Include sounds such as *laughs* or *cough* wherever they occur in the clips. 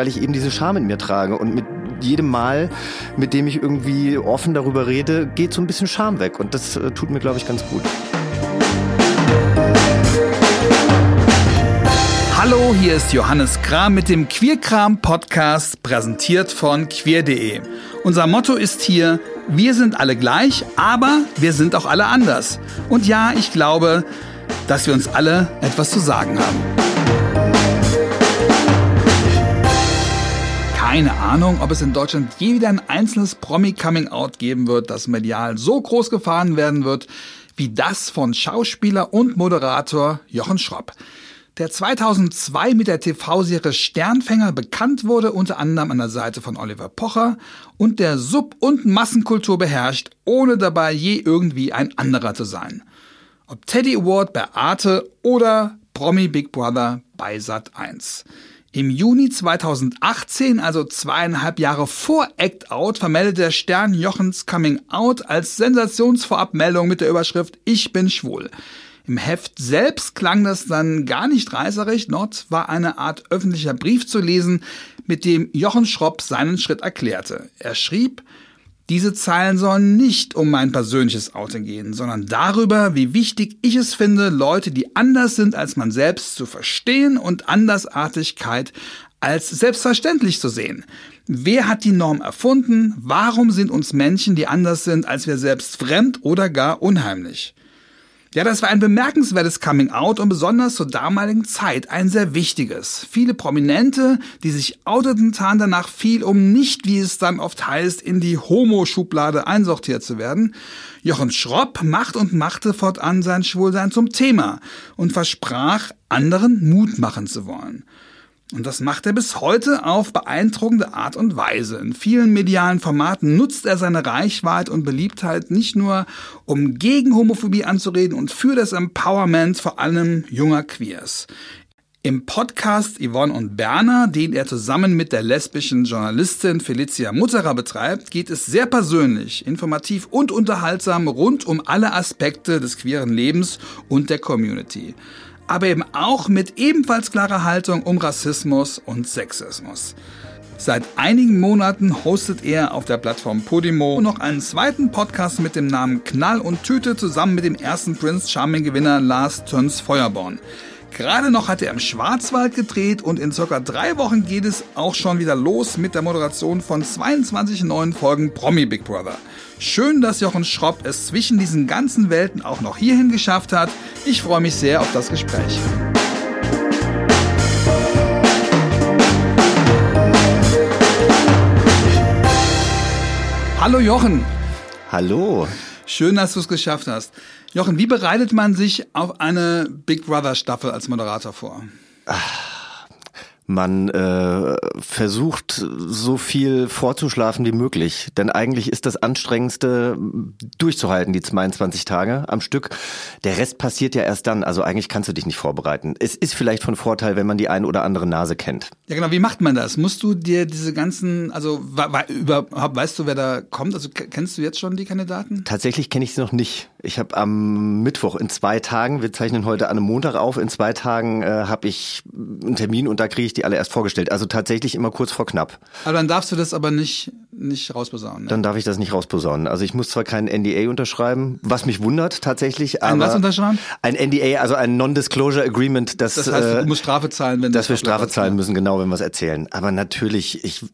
weil ich eben diese Scham in mir trage und mit jedem Mal, mit dem ich irgendwie offen darüber rede, geht so ein bisschen Scham weg und das äh, tut mir, glaube ich, ganz gut. Hallo, hier ist Johannes Kram mit dem Queerkram Podcast, präsentiert von queer.de. Unser Motto ist hier, wir sind alle gleich, aber wir sind auch alle anders. Und ja, ich glaube, dass wir uns alle etwas zu sagen haben. Keine Ahnung, ob es in Deutschland je wieder ein einzelnes Promi-Coming-out geben wird, das medial so groß gefahren werden wird, wie das von Schauspieler und Moderator Jochen Schropp der 2002 mit der TV-Serie Sternfänger bekannt wurde, unter anderem an der Seite von Oliver Pocher und der Sub- und Massenkultur beherrscht, ohne dabei je irgendwie ein anderer zu sein. Ob Teddy Award bei Arte oder Promi Big Brother bei Sat 1. Im Juni 2018, also zweieinhalb Jahre vor Act Out, vermeldet der Stern Jochens Coming Out als Sensationsvorabmeldung mit der Überschrift Ich bin schwul. Im Heft selbst klang das dann gar nicht reißerig. Dort war eine Art öffentlicher Brief zu lesen, mit dem Jochen Schropp seinen Schritt erklärte. Er schrieb, diese Zeilen sollen nicht um mein persönliches Outing gehen, sondern darüber, wie wichtig ich es finde, Leute, die anders sind als man selbst, zu verstehen und Andersartigkeit als selbstverständlich zu sehen. Wer hat die Norm erfunden? Warum sind uns Menschen, die anders sind als wir selbst, fremd oder gar unheimlich? Ja, das war ein bemerkenswertes Coming Out und besonders zur damaligen Zeit ein sehr wichtiges. Viele Prominente, die sich outeten, taten danach viel, um nicht, wie es dann oft heißt, in die Homo-Schublade einsortiert zu werden. Jochen Schropp macht und machte fortan sein Schwulsein zum Thema und versprach, anderen Mut machen zu wollen. Und das macht er bis heute auf beeindruckende Art und Weise. In vielen medialen Formaten nutzt er seine Reichweite und Beliebtheit nicht nur, um gegen Homophobie anzureden und für das Empowerment vor allem junger Queers. Im Podcast Yvonne und Berner, den er zusammen mit der lesbischen Journalistin Felicia Mutterer betreibt, geht es sehr persönlich, informativ und unterhaltsam rund um alle Aspekte des queeren Lebens und der Community aber eben auch mit ebenfalls klarer Haltung um Rassismus und Sexismus. Seit einigen Monaten hostet er auf der Plattform Podimo noch einen zweiten Podcast mit dem Namen Knall und Tüte zusammen mit dem ersten Prince Charming Gewinner Lars Töns Feuerborn. Gerade noch hat er im Schwarzwald gedreht und in circa drei Wochen geht es auch schon wieder los mit der Moderation von 22 neuen Folgen Promi Big Brother. Schön, dass Jochen Schropp es zwischen diesen ganzen Welten auch noch hierhin geschafft hat. Ich freue mich sehr auf das Gespräch. Hallo Jochen. Hallo. Schön, dass du es geschafft hast. Jochen, wie bereitet man sich auf eine Big Brother Staffel als Moderator vor? Ach man äh, versucht so viel vorzuschlafen wie möglich. Denn eigentlich ist das Anstrengendste durchzuhalten, die 22 Tage am Stück. Der Rest passiert ja erst dann. Also eigentlich kannst du dich nicht vorbereiten. Es ist vielleicht von Vorteil, wenn man die ein oder andere Nase kennt. Ja genau, wie macht man das? Musst du dir diese ganzen, also überhaupt weißt du, wer da kommt? Also kennst du jetzt schon die Kandidaten? Tatsächlich kenne ich sie noch nicht. Ich habe am Mittwoch in zwei Tagen, wir zeichnen heute an einem Montag auf, in zwei Tagen äh, habe ich einen Termin und da kriege ich die alle erst vorgestellt. Also tatsächlich immer kurz vor knapp. Aber dann darfst du das aber nicht, nicht rausposaunen. Ne? Dann darf ich das nicht rausposaunen. Also ich muss zwar keinen NDA unterschreiben, was mich wundert tatsächlich. Ein was unterschreiben? Ein NDA, also ein Non-Disclosure Agreement. Das, das heißt, du äh, musst Strafe zahlen, wenn Dass wir Strafe zahlen müssen, genau, wenn wir es erzählen. Aber natürlich, ich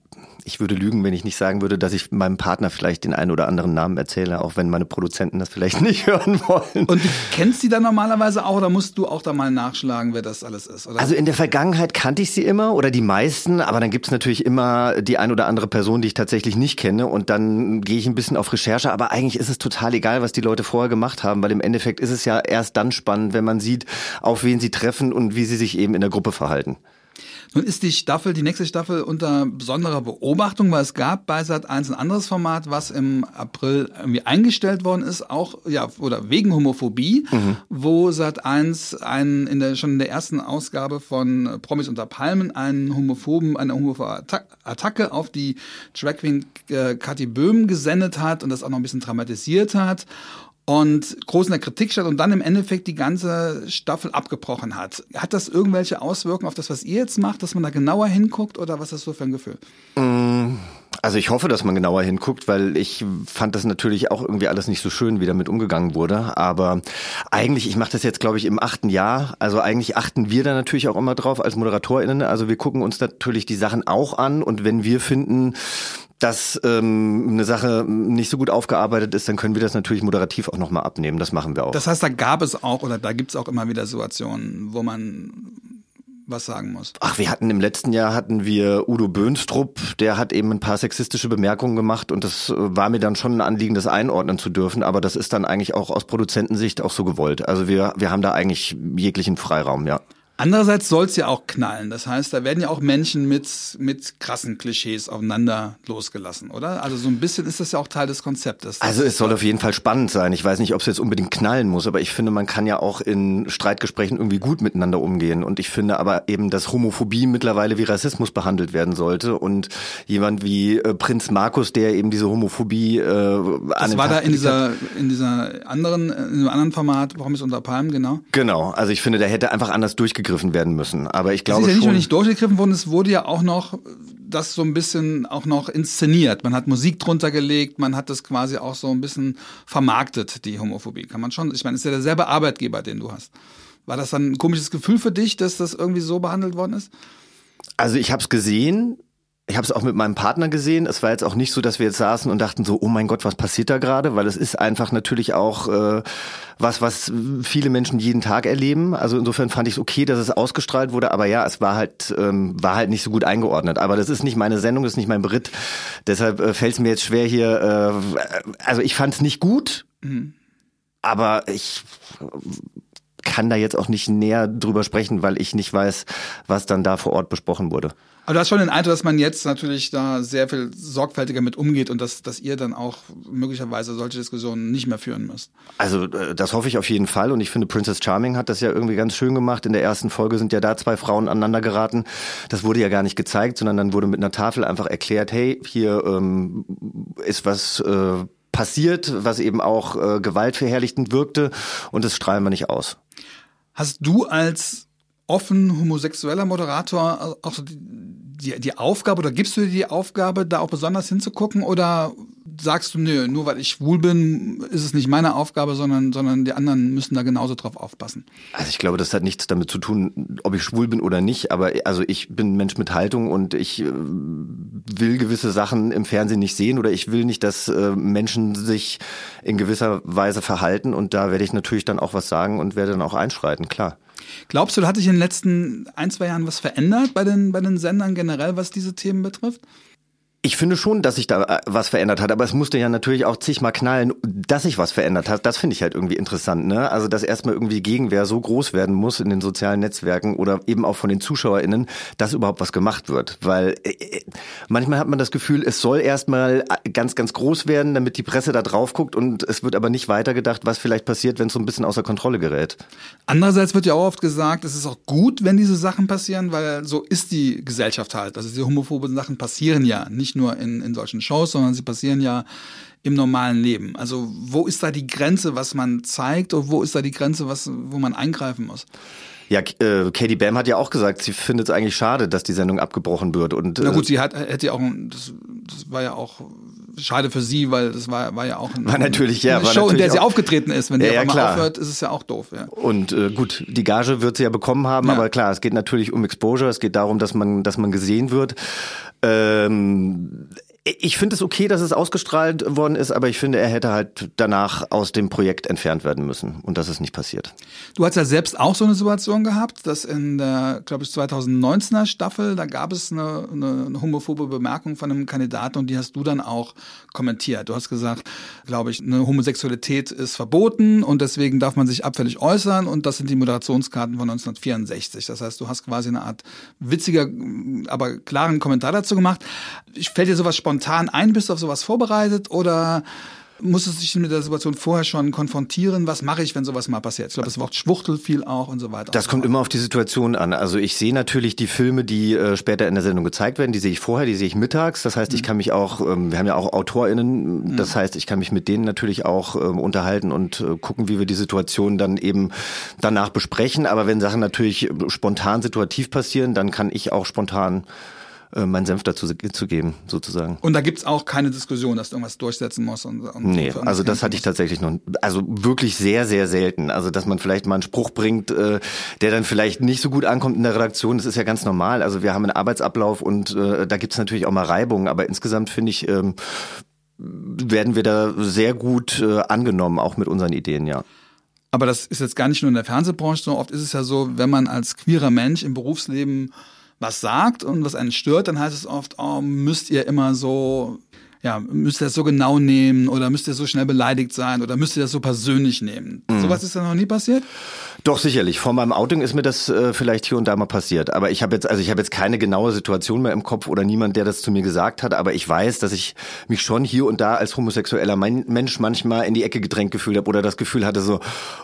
ich würde lügen, wenn ich nicht sagen würde, dass ich meinem Partner vielleicht den einen oder anderen Namen erzähle, auch wenn meine Produzenten das vielleicht *laughs* nicht hören wollen. Und du kennst die dann normalerweise auch oder musst du auch da mal nachschlagen, wer das alles ist? Oder? Also in der Vergangenheit kannte ich sie immer oder die meisten, aber dann gibt es natürlich immer die ein oder andere Person, die ich tatsächlich nicht kenne und dann gehe ich ein bisschen auf Recherche, aber eigentlich ist es total egal, was die Leute vorher gemacht haben, weil im Endeffekt ist es ja erst dann spannend, wenn man sieht, auf wen sie treffen und wie sie sich eben in der Gruppe verhalten. Nun ist die Staffel, die nächste Staffel unter besonderer Beobachtung, weil es gab bei Sat 1 ein anderes Format, was im April irgendwie eingestellt worden ist, auch ja oder wegen Homophobie, mhm. wo Sat 1 einen in der schon in der ersten Ausgabe von Promis unter Palmen einen homophoben eine homophobe Attacke auf die Drag Queen äh, Kathi Böhm gesendet hat und das auch noch ein bisschen dramatisiert hat. Und groß in der Kritik stand und dann im Endeffekt die ganze Staffel abgebrochen hat. Hat das irgendwelche Auswirkungen auf das, was ihr jetzt macht, dass man da genauer hinguckt oder was ist so für ein Gefühl? Mm, also ich hoffe, dass man genauer hinguckt, weil ich fand das natürlich auch irgendwie alles nicht so schön, wie damit umgegangen wurde. Aber eigentlich, ich mache das jetzt, glaube ich, im achten Jahr. Also eigentlich achten wir da natürlich auch immer drauf als ModeratorInnen. Also wir gucken uns natürlich die Sachen auch an und wenn wir finden, dass ähm, eine Sache nicht so gut aufgearbeitet ist, dann können wir das natürlich moderativ auch nochmal abnehmen. Das machen wir auch. Das heißt, da gab es auch oder da gibt es auch immer wieder Situationen, wo man was sagen muss. Ach, wir hatten im letzten Jahr hatten wir Udo Böhnstrup, der hat eben ein paar sexistische Bemerkungen gemacht und das war mir dann schon ein Anliegen, das einordnen zu dürfen, aber das ist dann eigentlich auch aus Produzentensicht auch so gewollt. Also wir, wir haben da eigentlich jeglichen Freiraum, ja. Andererseits soll es ja auch knallen. Das heißt, da werden ja auch Menschen mit, mit krassen Klischees aufeinander losgelassen, oder? Also so ein bisschen ist das ja auch Teil des Konzeptes. Also es soll auf jeden Fall spannend sein. Ich weiß nicht, ob es jetzt unbedingt knallen muss, aber ich finde, man kann ja auch in Streitgesprächen irgendwie gut miteinander umgehen. Und ich finde aber eben, dass Homophobie mittlerweile wie Rassismus behandelt werden sollte. Und jemand wie äh, Prinz Markus, der eben diese Homophobie äh, Das war da in dieser, in dieser anderen, in einem anderen Format, warum ist unter Palmen, genau? Genau. Also ich finde, der hätte einfach anders durchgegangen durchgegriffen werden müssen. Aber ich glaube es ist ja nicht schon, nur nicht durchgegriffen worden, es wurde ja auch noch das so ein bisschen auch noch inszeniert. Man hat Musik drunter gelegt, man hat das quasi auch so ein bisschen vermarktet, die Homophobie. Kann man schon, ich meine, es ist ja derselbe Arbeitgeber, den du hast. War das dann ein komisches Gefühl für dich, dass das irgendwie so behandelt worden ist? Also ich habe es gesehen, ich habe es auch mit meinem Partner gesehen. Es war jetzt auch nicht so, dass wir jetzt saßen und dachten so, oh mein Gott, was passiert da gerade? Weil es ist einfach natürlich auch äh, was, was viele Menschen jeden Tag erleben. Also insofern fand ich es okay, dass es ausgestrahlt wurde. Aber ja, es war halt ähm, war halt nicht so gut eingeordnet. Aber das ist nicht meine Sendung, das ist nicht mein Beritt. Deshalb äh, fällt es mir jetzt schwer hier. Äh, also ich fand es nicht gut, mhm. aber ich kann da jetzt auch nicht näher drüber sprechen, weil ich nicht weiß, was dann da vor Ort besprochen wurde. Aber du hast schon den Eindruck, dass man jetzt natürlich da sehr viel sorgfältiger mit umgeht und dass, dass ihr dann auch möglicherweise solche Diskussionen nicht mehr führen müsst. Also äh, das hoffe ich auf jeden Fall und ich finde Princess Charming hat das ja irgendwie ganz schön gemacht. In der ersten Folge sind ja da zwei Frauen aneinander geraten. Das wurde ja gar nicht gezeigt, sondern dann wurde mit einer Tafel einfach erklärt, hey, hier ähm, ist was äh, passiert, was eben auch äh, gewaltverherrlichtend wirkte und das strahlen wir nicht aus. Hast du als offen homosexueller Moderator auch so die, die, die Aufgabe oder gibst du dir die Aufgabe, da auch besonders hinzugucken oder sagst du, nö, nur weil ich schwul bin, ist es nicht meine Aufgabe, sondern, sondern die anderen müssen da genauso drauf aufpassen? Also ich glaube, das hat nichts damit zu tun, ob ich schwul bin oder nicht, aber also ich bin Mensch mit Haltung und ich äh, will gewisse Sachen im Fernsehen nicht sehen oder ich will nicht, dass äh, Menschen sich in gewisser Weise verhalten und da werde ich natürlich dann auch was sagen und werde dann auch einschreiten, klar. Glaubst du, da hat sich in den letzten ein, zwei Jahren was verändert bei den, bei den Sendern generell, was diese Themen betrifft? Ich finde schon, dass sich da äh, was verändert hat, aber es musste ja natürlich auch zigmal knallen, dass sich was verändert hat. Das finde ich halt irgendwie interessant, ne? Also, dass erstmal irgendwie Gegenwehr so groß werden muss in den sozialen Netzwerken oder eben auch von den ZuschauerInnen, dass überhaupt was gemacht wird. Weil äh, äh manchmal hat man das Gefühl, es soll erstmal ganz, ganz groß werden, damit die Presse da drauf guckt und es wird aber nicht weitergedacht, was vielleicht passiert, wenn es so ein bisschen außer Kontrolle gerät. Andererseits wird ja auch oft gesagt, es ist auch gut, wenn diese Sachen passieren, weil so ist die Gesellschaft halt. Also diese homophoben Sachen passieren ja nicht nur in, in solchen Shows, sondern sie passieren ja im normalen Leben. Also wo ist da die Grenze, was man zeigt und wo ist da die Grenze, was, wo man eingreifen muss? Ja, äh, Katie Bam hat ja auch gesagt, sie findet es eigentlich schade, dass die Sendung abgebrochen wird. Und, äh, Na gut, sie hat hätte ja auch, das, das war ja auch schade für sie, weil das war, war ja auch ein, war natürlich, ja, eine Show, in der sie aufgetreten ist. Wenn ja, die ja, mal aufhört, ist es ja auch doof. Ja. Und äh, gut, die Gage wird sie ja bekommen haben, ja. aber klar, es geht natürlich um Exposure, es geht darum, dass man, dass man gesehen wird. Ähm, ich finde es okay, dass es ausgestrahlt worden ist, aber ich finde, er hätte halt danach aus dem Projekt entfernt werden müssen. Und das ist nicht passiert. Du hast ja selbst auch so eine Situation gehabt, dass in der, glaube ich, 2019er Staffel, da gab es eine, eine, homophobe Bemerkung von einem Kandidaten und die hast du dann auch kommentiert. Du hast gesagt, glaube ich, eine Homosexualität ist verboten und deswegen darf man sich abfällig äußern und das sind die Moderationskarten von 1964. Das heißt, du hast quasi eine Art witziger, aber klaren Kommentar dazu gemacht. Ich fällt dir sowas spontan ein? Bist du auf sowas vorbereitet oder Musstest du dich mit der Situation vorher schon konfrontieren? Was mache ich, wenn sowas mal passiert? Ich glaube, das Wort Schwuchtel fiel auch und so weiter. Das kommt immer auf die Situation an. Also ich sehe natürlich die Filme, die äh, später in der Sendung gezeigt werden, die sehe ich vorher, die sehe ich mittags. Das heißt, ich mhm. kann mich auch, ähm, wir haben ja auch AutorInnen, mhm. das heißt, ich kann mich mit denen natürlich auch ähm, unterhalten und äh, gucken, wie wir die Situation dann eben danach besprechen. Aber wenn Sachen natürlich spontan situativ passieren, dann kann ich auch spontan äh, meinen Senf dazu zu geben, sozusagen. Und da gibt's auch keine Diskussion, dass du irgendwas durchsetzen musst. Und, und nee, also das hatte ich tatsächlich noch, also wirklich sehr, sehr selten. Also dass man vielleicht mal einen Spruch bringt, äh, der dann vielleicht nicht so gut ankommt in der Redaktion, das ist ja ganz normal. Also wir haben einen Arbeitsablauf und äh, da gibt's natürlich auch mal Reibungen, aber insgesamt finde ich, ähm, werden wir da sehr gut äh, angenommen, auch mit unseren Ideen, ja. Aber das ist jetzt gar nicht nur in der Fernsehbranche, sondern oft ist es ja so, wenn man als queerer Mensch im Berufsleben was sagt und was einen stört, dann heißt es oft, oh, müsst ihr immer so ja, müsst ihr das so genau nehmen oder müsst ihr so schnell beleidigt sein oder müsst ihr das so persönlich nehmen? Mhm. Sowas ist da noch nie passiert? Doch sicherlich. Vor meinem Outing ist mir das äh, vielleicht hier und da mal passiert. Aber ich habe jetzt, also ich habe jetzt keine genaue Situation mehr im Kopf oder niemand, der das zu mir gesagt hat. Aber ich weiß, dass ich mich schon hier und da als homosexueller Mensch manchmal in die Ecke gedrängt gefühlt habe oder das Gefühl hatte so,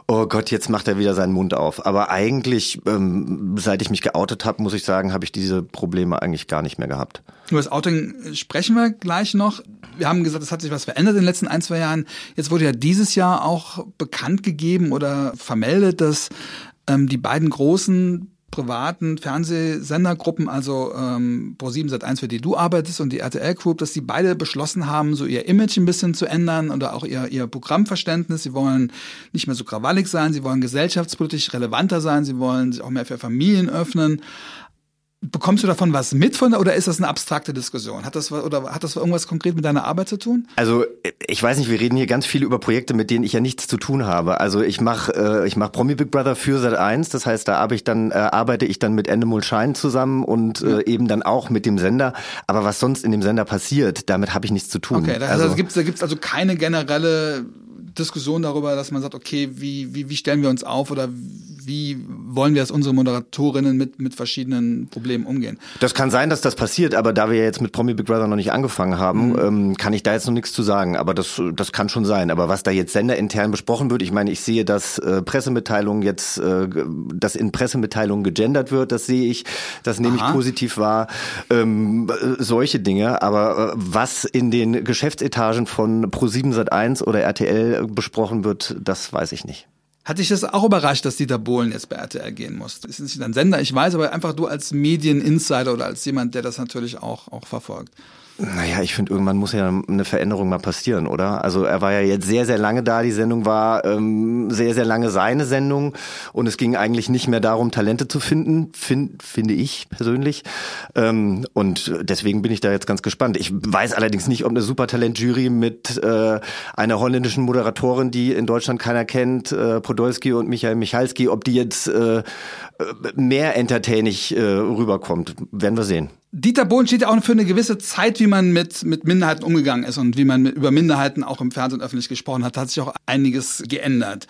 oh Gott, jetzt macht er wieder seinen Mund auf. Aber eigentlich, ähm, seit ich mich geoutet habe, muss ich sagen, habe ich diese Probleme eigentlich gar nicht mehr gehabt. Über das Outing sprechen wir gleich noch. Wir haben gesagt, es hat sich was verändert in den letzten ein, zwei Jahren. Jetzt wurde ja dieses Jahr auch bekannt gegeben oder vermeldet, dass ähm, die beiden großen privaten Fernsehsendergruppen, also ähm, Pro7 Sat1, für die du arbeitest und die RTL Group, dass die beide beschlossen haben, so ihr Image ein bisschen zu ändern oder auch ihr, ihr Programmverständnis. Sie wollen nicht mehr so krawallig sein, sie wollen gesellschaftspolitisch relevanter sein, sie wollen sich auch mehr für Familien öffnen. Bekommst du davon was mit von oder ist das eine abstrakte Diskussion? Hat das oder hat das irgendwas konkret mit deiner Arbeit zu tun? Also ich weiß nicht, wir reden hier ganz viel über Projekte, mit denen ich ja nichts zu tun habe. Also ich mache äh, ich mache Promi Big Brother für Sat 1, das heißt, da arbeite ich dann äh, arbeite ich dann mit Endemol Shine zusammen und äh, eben dann auch mit dem Sender. Aber was sonst in dem Sender passiert, damit habe ich nichts zu tun. Okay, das also, also gibt's, da gibt's also keine generelle Diskussion darüber, dass man sagt, okay, wie, wie, wie stellen wir uns auf oder wie wollen wir als unsere Moderatorinnen mit, mit verschiedenen Problemen umgehen? Das kann sein, dass das passiert, aber da wir ja jetzt mit Promi Big Brother noch nicht angefangen haben, mhm. ähm, kann ich da jetzt noch nichts zu sagen. Aber das, das kann schon sein. Aber was da jetzt senderintern besprochen wird, ich meine, ich sehe, dass äh, Pressemitteilungen jetzt, äh, dass in Pressemitteilungen gegendert wird, das sehe ich, das nehme Aha. ich positiv wahr. Ähm, äh, solche Dinge. Aber äh, was in den Geschäftsetagen von Pro7 Sat1 oder RTL besprochen wird, das weiß ich nicht. Hat dich das auch überrascht, dass Dieter Bohlen jetzt bei RTL gehen muss? Ist nicht ein Sender, ich weiß, aber einfach du als Medieninsider oder als jemand, der das natürlich auch, auch verfolgt. Naja, ich finde, irgendwann muss ja eine Veränderung mal passieren, oder? Also er war ja jetzt sehr, sehr lange da. Die Sendung war ähm, sehr, sehr lange seine Sendung. Und es ging eigentlich nicht mehr darum, Talente zu finden, find, finde ich persönlich. Ähm, und deswegen bin ich da jetzt ganz gespannt. Ich weiß allerdings nicht, ob eine Supertalent-Jury mit äh, einer holländischen Moderatorin, die in Deutschland keiner kennt, äh, Podolski und Michael Michalski, ob die jetzt äh, mehr entertainig äh, rüberkommt. Werden wir sehen. Dieter Bohlen steht ja auch für eine gewisse Zeit, wie man mit, mit Minderheiten umgegangen ist und wie man mit, über Minderheiten auch im Fernsehen öffentlich gesprochen hat, hat sich auch einiges geändert.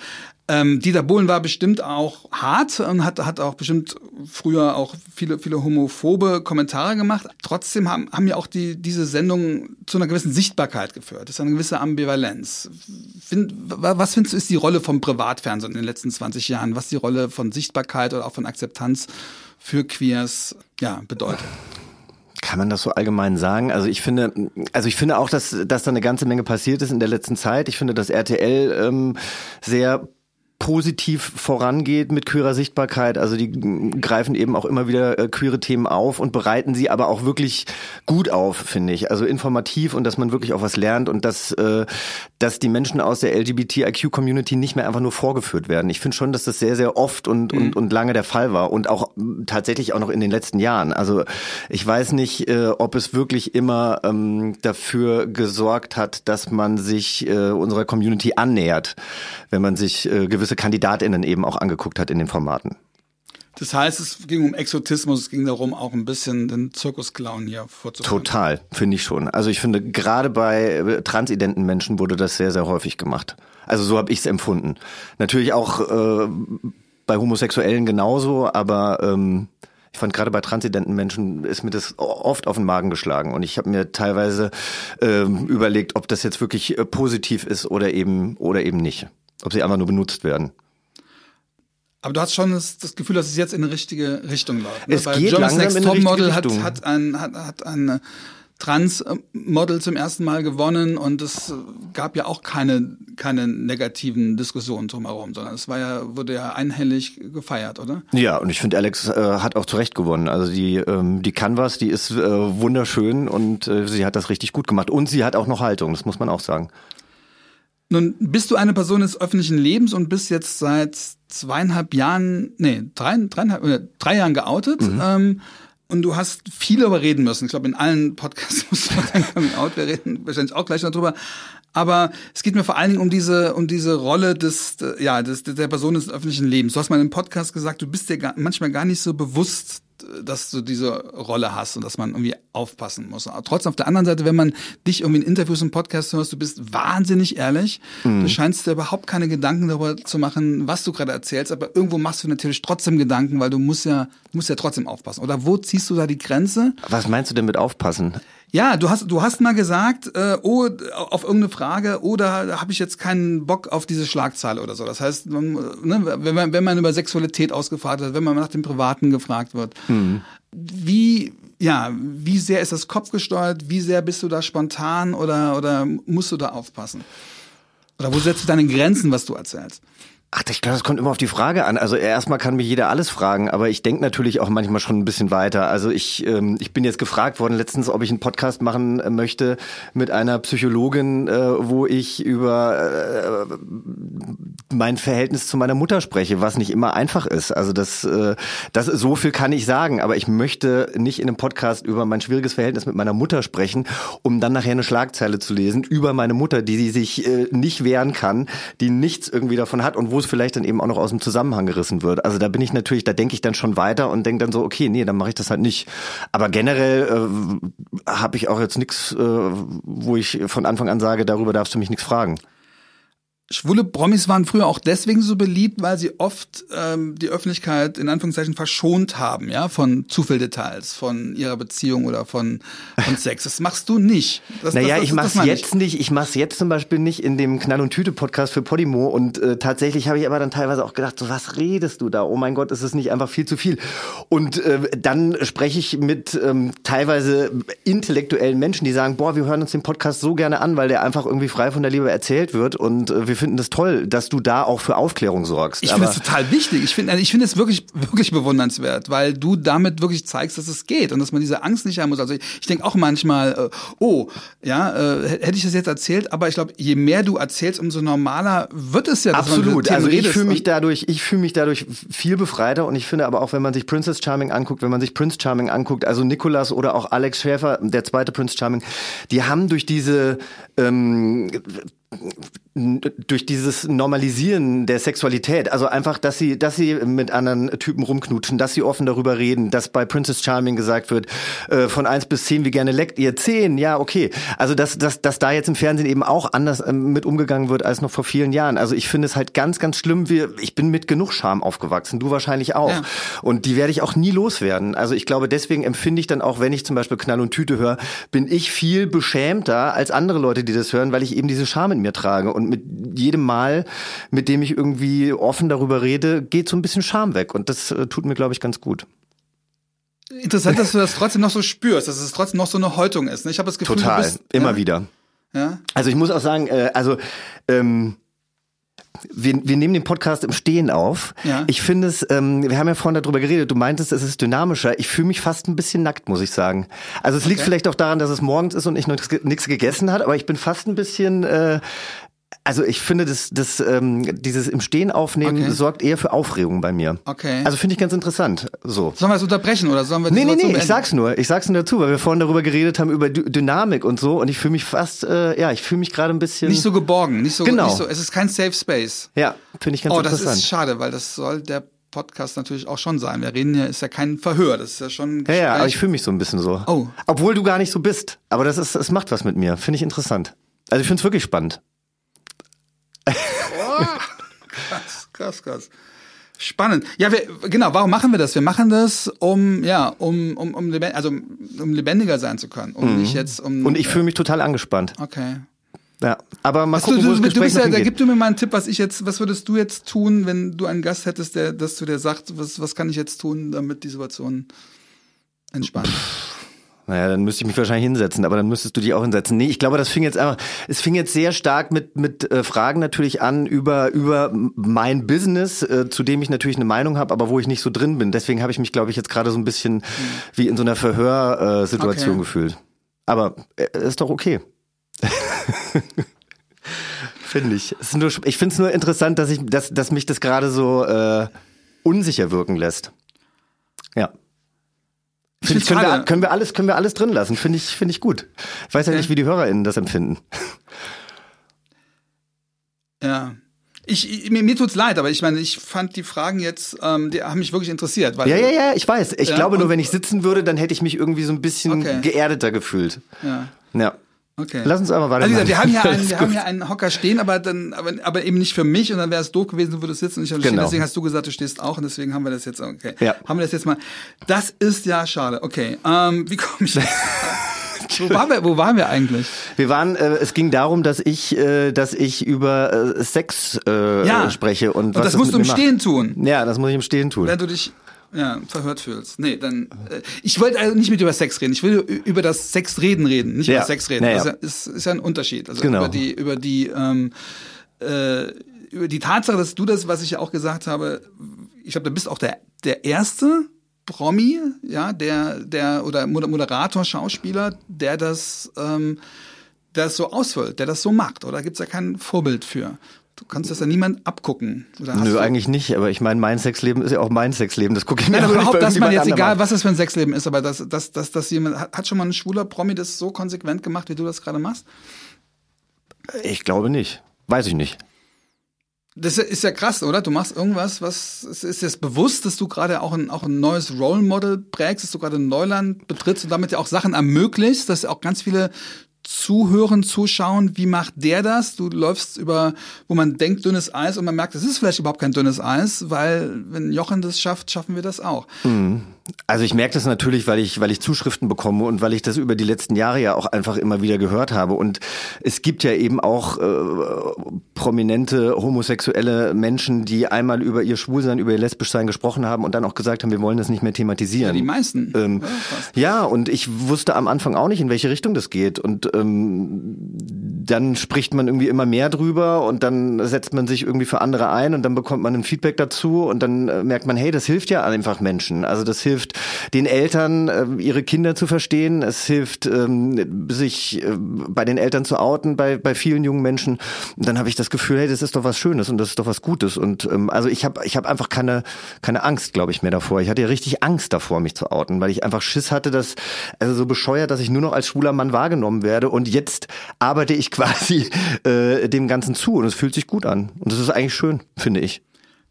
Ähm, Dieter Bohlen war bestimmt auch hart und hat, hat auch bestimmt früher auch viele, viele homophobe Kommentare gemacht. Trotzdem haben, haben ja auch die, diese Sendungen zu einer gewissen Sichtbarkeit geführt. Das ist eine gewisse Ambivalenz. Find, was findest du ist die Rolle vom Privatfernsehen in den letzten 20 Jahren? Was die Rolle von Sichtbarkeit oder auch von Akzeptanz für Queers ja, bedeutet? Kann man das so allgemein sagen? Also ich finde, also ich finde auch, dass, dass da eine ganze Menge passiert ist in der letzten Zeit. Ich finde, dass RTL ähm, sehr positiv vorangeht mit queerer Sichtbarkeit. Also die greifen eben auch immer wieder äh, queere Themen auf und bereiten sie aber auch wirklich gut auf, finde ich. Also informativ und dass man wirklich auch was lernt und dass, äh, dass die Menschen aus der LGBTIQ-Community nicht mehr einfach nur vorgeführt werden. Ich finde schon, dass das sehr, sehr oft und, mhm. und, und lange der Fall war und auch tatsächlich auch noch in den letzten Jahren. Also ich weiß nicht, äh, ob es wirklich immer ähm, dafür gesorgt hat, dass man sich äh, unserer Community annähert, wenn man sich äh, gewisse gewisse KandidatInnen eben auch angeguckt hat in den Formaten. Das heißt, es ging um Exotismus, es ging darum, auch ein bisschen den Zirkusclown hier vorzuführen. Total, finde ich schon. Also ich finde, gerade bei äh, transidenten Menschen wurde das sehr, sehr häufig gemacht. Also so habe ich es empfunden. Natürlich auch äh, bei Homosexuellen genauso, aber ähm, Ich fand gerade bei transidenten Menschen ist mir das oft auf den Magen geschlagen und ich habe mir teilweise ähm, überlegt, ob das jetzt wirklich äh, positiv ist oder eben oder eben nicht, ob sie einfach nur benutzt werden. Aber du hast schon das, das, Gefühl, dass es jetzt in eine richtige Richtung läuft. Ne? Es Weil geht Germany's langsam Next hat, hat ein, hat, hat eine Trans-Model zum ersten Mal gewonnen und es gab ja auch keine, keine negativen Diskussionen drumherum, sondern es war ja, wurde ja einhellig gefeiert, oder? Ja, und ich finde, Alex äh, hat auch zu Recht gewonnen. Also die, ähm, die Canvas, die ist äh, wunderschön und äh, sie hat das richtig gut gemacht. Und sie hat auch noch Haltung, das muss man auch sagen. Nun bist du eine Person des öffentlichen Lebens und bist jetzt seit zweieinhalb Jahren, nee, drei, dreieinhalb, äh, drei Jahren geoutet. Mhm. Ähm, und du hast viel darüber reden müssen. Ich glaube, in allen Podcasts musst du dein Coming Out, wir reden wahrscheinlich auch gleich darüber. Aber es geht mir vor allen Dingen um diese, um diese Rolle des, ja, des, der Person des öffentlichen Lebens. Du hast mal in einem Podcast gesagt, du bist dir gar, manchmal gar nicht so bewusst, dass du diese Rolle hast und dass man irgendwie aufpassen muss. Aber trotzdem auf der anderen Seite, wenn man dich irgendwie in Interviews und Podcasts hörst, du bist wahnsinnig ehrlich. Mhm. Du scheinst dir überhaupt keine Gedanken darüber zu machen, was du gerade erzählst, aber irgendwo machst du natürlich trotzdem Gedanken, weil du musst ja, musst ja trotzdem aufpassen. Oder wo ziehst du da die Grenze? Was meinst du denn mit aufpassen? Ja, du hast du hast mal gesagt, äh, oh, auf irgendeine Frage, oder oh, habe ich jetzt keinen Bock auf diese Schlagzeile oder so. Das heißt, man, ne, wenn, man, wenn man über Sexualität ausgefragt wird, wenn man nach dem Privaten gefragt wird, mhm. wie ja, wie sehr ist das kopfgesteuert? Wie sehr bist du da spontan oder oder musst du da aufpassen? Oder wo setzt du deine Grenzen, was du erzählst? Ach, ich glaube, das kommt immer auf die Frage an. Also erstmal kann mich jeder alles fragen, aber ich denke natürlich auch manchmal schon ein bisschen weiter. Also ich, ähm, ich bin jetzt gefragt worden letztens, ob ich einen Podcast machen äh, möchte mit einer Psychologin, äh, wo ich über äh, mein Verhältnis zu meiner Mutter spreche, was nicht immer einfach ist. Also das, äh, das so viel kann ich sagen, aber ich möchte nicht in einem Podcast über mein schwieriges Verhältnis mit meiner Mutter sprechen, um dann nachher eine Schlagzeile zu lesen über meine Mutter, die sie sich äh, nicht wehren kann, die nichts irgendwie davon hat und wo es vielleicht dann eben auch noch aus dem Zusammenhang gerissen wird. Also da bin ich natürlich, da denke ich dann schon weiter und denke dann so, okay, nee, dann mache ich das halt nicht. Aber generell äh, habe ich auch jetzt nichts, äh, wo ich von Anfang an sage, darüber darfst du mich nichts fragen. Schwule Promis waren früher auch deswegen so beliebt, weil sie oft ähm, die Öffentlichkeit in Anführungszeichen verschont haben, ja, von zu viel Details, von ihrer Beziehung oder von, von *laughs* Sex. Das machst du nicht. Das, naja, das, das, ich mach's jetzt ich. nicht. Ich mach's jetzt zum Beispiel nicht in dem Knall- und Tüte-Podcast für Podimo und äh, tatsächlich habe ich aber dann teilweise auch gedacht, so was redest du da? Oh mein Gott, ist es nicht einfach viel zu viel? Und äh, dann spreche ich mit ähm, teilweise intellektuellen Menschen, die sagen, boah, wir hören uns den Podcast so gerne an, weil der einfach irgendwie frei von der Liebe erzählt wird und äh, wir finden das toll, dass du da auch für Aufklärung sorgst. Ich finde es total wichtig. Ich finde ich finde es wirklich, wirklich bewundernswert, weil du damit wirklich zeigst, dass es geht und dass man diese Angst nicht haben muss. Also ich, ich denke auch manchmal, äh, oh, ja, äh, hätte ich das jetzt erzählt, aber ich glaube, je mehr du erzählst, umso normaler wird es ja. Absolut. also ich fühle mich dadurch, ich fühle mich dadurch viel befreiter und ich finde aber auch, wenn man sich Princess Charming anguckt, wenn man sich Prince Charming anguckt, also Nicolas oder auch Alex Schäfer, der zweite Prince Charming, die haben durch diese ähm, durch dieses Normalisieren der Sexualität, also einfach, dass sie, dass sie mit anderen Typen rumknutschen, dass sie offen darüber reden, dass bei Princess Charming gesagt wird, äh, von eins bis zehn, wie gerne leckt ihr? Zehn, ja, okay. Also, dass, dass, dass da jetzt im Fernsehen eben auch anders äh, mit umgegangen wird als noch vor vielen Jahren. Also, ich finde es halt ganz, ganz schlimm. Wir, ich bin mit genug Scham aufgewachsen, du wahrscheinlich auch. Ja. Und die werde ich auch nie loswerden. Also, ich glaube, deswegen empfinde ich dann auch, wenn ich zum Beispiel Knall und Tüte höre, bin ich viel beschämter als andere Leute, die das hören, weil ich eben diese Scham in mir trage. Und mit jedem Mal, mit dem ich irgendwie offen darüber rede, geht so ein bisschen Scham weg. Und das äh, tut mir, glaube ich, ganz gut. Interessant, dass du das trotzdem noch so spürst, dass es trotzdem noch so eine Häutung ist. Ne? Ich habe das Gefühl, total, bist, immer ja? wieder. Ja? Also ich muss auch sagen, äh, also ähm, wir, wir nehmen den Podcast im Stehen auf. Ja. Ich finde es, ähm, wir haben ja vorhin darüber geredet, du meintest, es ist dynamischer. Ich fühle mich fast ein bisschen nackt, muss ich sagen. Also es okay. liegt vielleicht auch daran, dass es morgens ist und ich noch nichts gegessen hat, aber ich bin fast ein bisschen äh, also ich finde, das, das, ähm, dieses im Stehen aufnehmen okay. sorgt eher für Aufregung bei mir. Okay. Also finde ich ganz interessant. So. Sollen wir es unterbrechen oder sollen wir Nee, nee, nee, ich sag's nur. Ich sag's nur dazu, weil wir vorhin darüber geredet haben, über D Dynamik und so und ich fühle mich fast, äh, ja, ich fühle mich gerade ein bisschen. Nicht so geborgen, nicht so, genau. nicht so. Es ist kein Safe Space. Ja, finde ich ganz oh, interessant. Oh, das ist schade, weil das soll der Podcast natürlich auch schon sein. Wir reden ja, ist ja kein Verhör, das ist ja schon. Ja, ja, aber ich fühle mich so ein bisschen so. Oh. Obwohl du gar nicht so bist. Aber das ist, es macht was mit mir. Finde ich interessant. Also ich finde es wirklich spannend. Oh, krass, krass, krass. Spannend. Ja, wir, genau, warum machen wir das? Wir machen das, um, ja, um, um, um, lebendig, also, um lebendiger sein zu können. Um nicht jetzt um. Und ich fühle mich total angespannt. Okay. Ja, aber mal Hast gucken, du, wo du, das du bist ja, da gib du mir mal einen Tipp, was ich jetzt, was würdest du jetzt tun, wenn du einen Gast hättest, der, dass du dir sagt, was, was kann ich jetzt tun, damit die Situation entspannt? Naja, dann müsste ich mich wahrscheinlich hinsetzen, aber dann müsstest du dich auch hinsetzen. Nee, ich glaube, das fing jetzt einfach, es fing jetzt sehr stark mit, mit äh, Fragen natürlich an über, über mein Business, äh, zu dem ich natürlich eine Meinung habe, aber wo ich nicht so drin bin. Deswegen habe ich mich, glaube ich, jetzt gerade so ein bisschen wie in so einer Verhörsituation äh, Okay. gefühlt. Aber äh, ist doch okay. *laughs* finde ich. Es ist nur, ich finde es nur interessant, dass, ich, dass, dass mich das gerade so äh, unsicher wirken lässt. Ja. Finde ich, können, wir, können wir alles, können wir alles drin lassen. Finde ich, finde ich gut. Ich weiß ja Okay. nicht, wie die HörerInnen das empfinden. *laughs* Ja. Ich, mir, mir tut's leid, aber ich meine, ich fand die Fragen jetzt, ähm, die haben mich wirklich interessiert. Weil, Ja, ja, ja, ich weiß. Ich Ja, glaube nur, wenn ich sitzen würde, dann hätte ich mich irgendwie so ein bisschen Okay. geerdeter gefühlt. Ja, Ja. Okay. Lass uns aber Also weitermachen. gesagt, wir haben hier *laughs* einen, wir haben hier einen Hocker stehen, aber dann, aber, aber eben nicht für mich und dann wäre es doof gewesen, du würdest sitzen und ich würde stehen. Genau. Deswegen hast du gesagt, du stehst auch und deswegen haben wir das jetzt, okay. Ja. Haben wir das jetzt mal. Das ist ja schade. Okay. Ähm, wie komme ich *laughs* wo, waren wir, wo waren wir eigentlich? Wir waren, äh, es ging darum, dass ich, äh, dass ich über äh, Sex äh, Ja. spreche und, Und was das musst du im mir Stehen macht. tun. Ja, das muss ich im Stehen tun. Wenn du dich ja, verhört fühlst. Nee, dann. Äh, ich wollte also nicht mit über Sex reden. Ich will über das Sexreden reden, nicht Ja. über Sex reden. Ja, Das ja. ist, ja- ist, ist ja ein Unterschied. Also Genau. über die, über die, ähm, äh, über die Tatsache, dass du das, was ich ja auch gesagt habe, ich glaube, du bist auch der, der erste Promi, ja, der, der, oder Moder- Moderator, Schauspieler, der das, ähm, der das so ausfüllt, der das so macht, oder gibt's ja kein Vorbild für? Du kannst das ja niemand abgucken. Oder Nö, eigentlich nicht, aber ich meine, mein Sexleben ist ja auch mein Sexleben. Das gucke ich mir Nein, auch nicht überhaupt, bei dass man jetzt, egal was das für ein Sexleben ist, aber dass, dass, dass, dass jemand, hat, schon mal ein schwuler Promi das so konsequent gemacht, wie du das gerade machst? Ich glaube nicht. Weiß ich nicht. Das ist ja krass, oder? Du machst irgendwas, was, ist jetzt bewusst, dass du gerade auch ein, auch ein neues Role Model prägst, dass du gerade ein Neuland betrittst und damit ja auch Sachen ermöglicht, dass auch ganz viele zuhören, zuschauen, wie macht der das? Du läufst über, wo man denkt, dünnes Eis und man merkt, es ist vielleicht überhaupt kein dünnes Eis, weil wenn Jochen das schafft, schaffen wir das auch. Also ich merke das natürlich, weil ich, weil ich Zuschriften bekomme und weil ich das über die letzten Jahre ja auch einfach immer wieder gehört habe. Und es gibt ja eben auch äh, prominente homosexuelle Menschen, die einmal über ihr Schwulsein, über ihr Lesbischsein gesprochen haben und dann auch gesagt haben, wir wollen das nicht mehr thematisieren. Die meisten. Ähm, Ja, ja, und ich wusste am Anfang auch nicht, in welche Richtung das geht. Und ähm, dann spricht man irgendwie immer mehr drüber und dann setzt man sich irgendwie für andere ein und dann bekommt man ein Feedback dazu und dann äh, merkt man, hey, das hilft ja einfach Menschen. Also das hilft den Eltern, äh, ihre Kinder zu verstehen. Es hilft, ähm, sich äh, bei den Eltern zu outen, bei, bei vielen jungen Menschen. Und dann habe ich das Gefühl, hey, das ist doch was Schönes und das ist doch was Gutes. Und ähm, also ich habe ich hab einfach keine, keine Angst, glaube ich, mehr davor. Ich hatte ja richtig Angst davor, mich zu outen, weil ich einfach Schiss hatte, dass, also so bescheuert, dass ich nur noch als schwuler Mann wahrgenommen werde. Und jetzt arbeite ich *laughs* quasi äh, dem Ganzen zu und es fühlt sich gut an. Und das ist eigentlich schön, finde ich.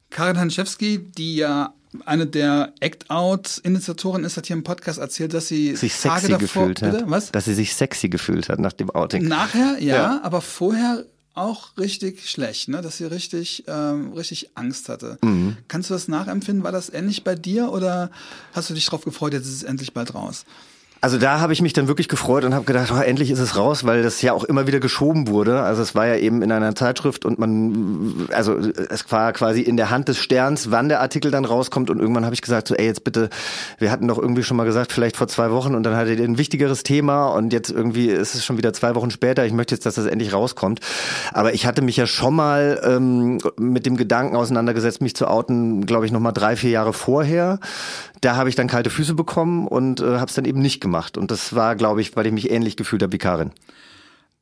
Karin Hanschewski, die ja eine der Act-Out-Initiatoren ist, hat hier im Podcast erzählt, dass sie Sich Tage sexy davor, gefühlt hat. Bitte? Was? Dass sie sich sexy gefühlt hat nach dem Outing. Nachher, ja, Ja. aber vorher auch richtig schlecht, ne? dass sie richtig, ähm, richtig Angst hatte. Mhm. Kannst du das nachempfinden? War das ähnlich bei dir oder hast du dich darauf gefreut, jetzt ist es endlich bald raus? Also da habe ich mich dann wirklich gefreut und habe gedacht, oh, endlich ist es raus, weil das ja auch immer wieder geschoben wurde. Also es war ja eben in einer Zeitschrift und man, also es war quasi in der Hand des Sterns, wann der Artikel dann rauskommt. Und irgendwann habe ich gesagt, so ey, jetzt bitte, wir hatten doch irgendwie schon mal gesagt, vielleicht vor zwei Wochen und dann hattet ihr ein wichtigeres Thema und jetzt irgendwie ist es schon wieder zwei Wochen später. Ich möchte jetzt, dass das endlich rauskommt. Aber ich hatte mich ja schon mal ähm, mit dem Gedanken auseinandergesetzt, mich zu outen, glaube ich, noch mal drei, vier Jahre vorher. Da habe ich dann kalte Füße bekommen und äh, habe es dann eben nicht gemacht. Und das war, glaube ich, weil ich mich ähnlich gefühlt habe wie Karin.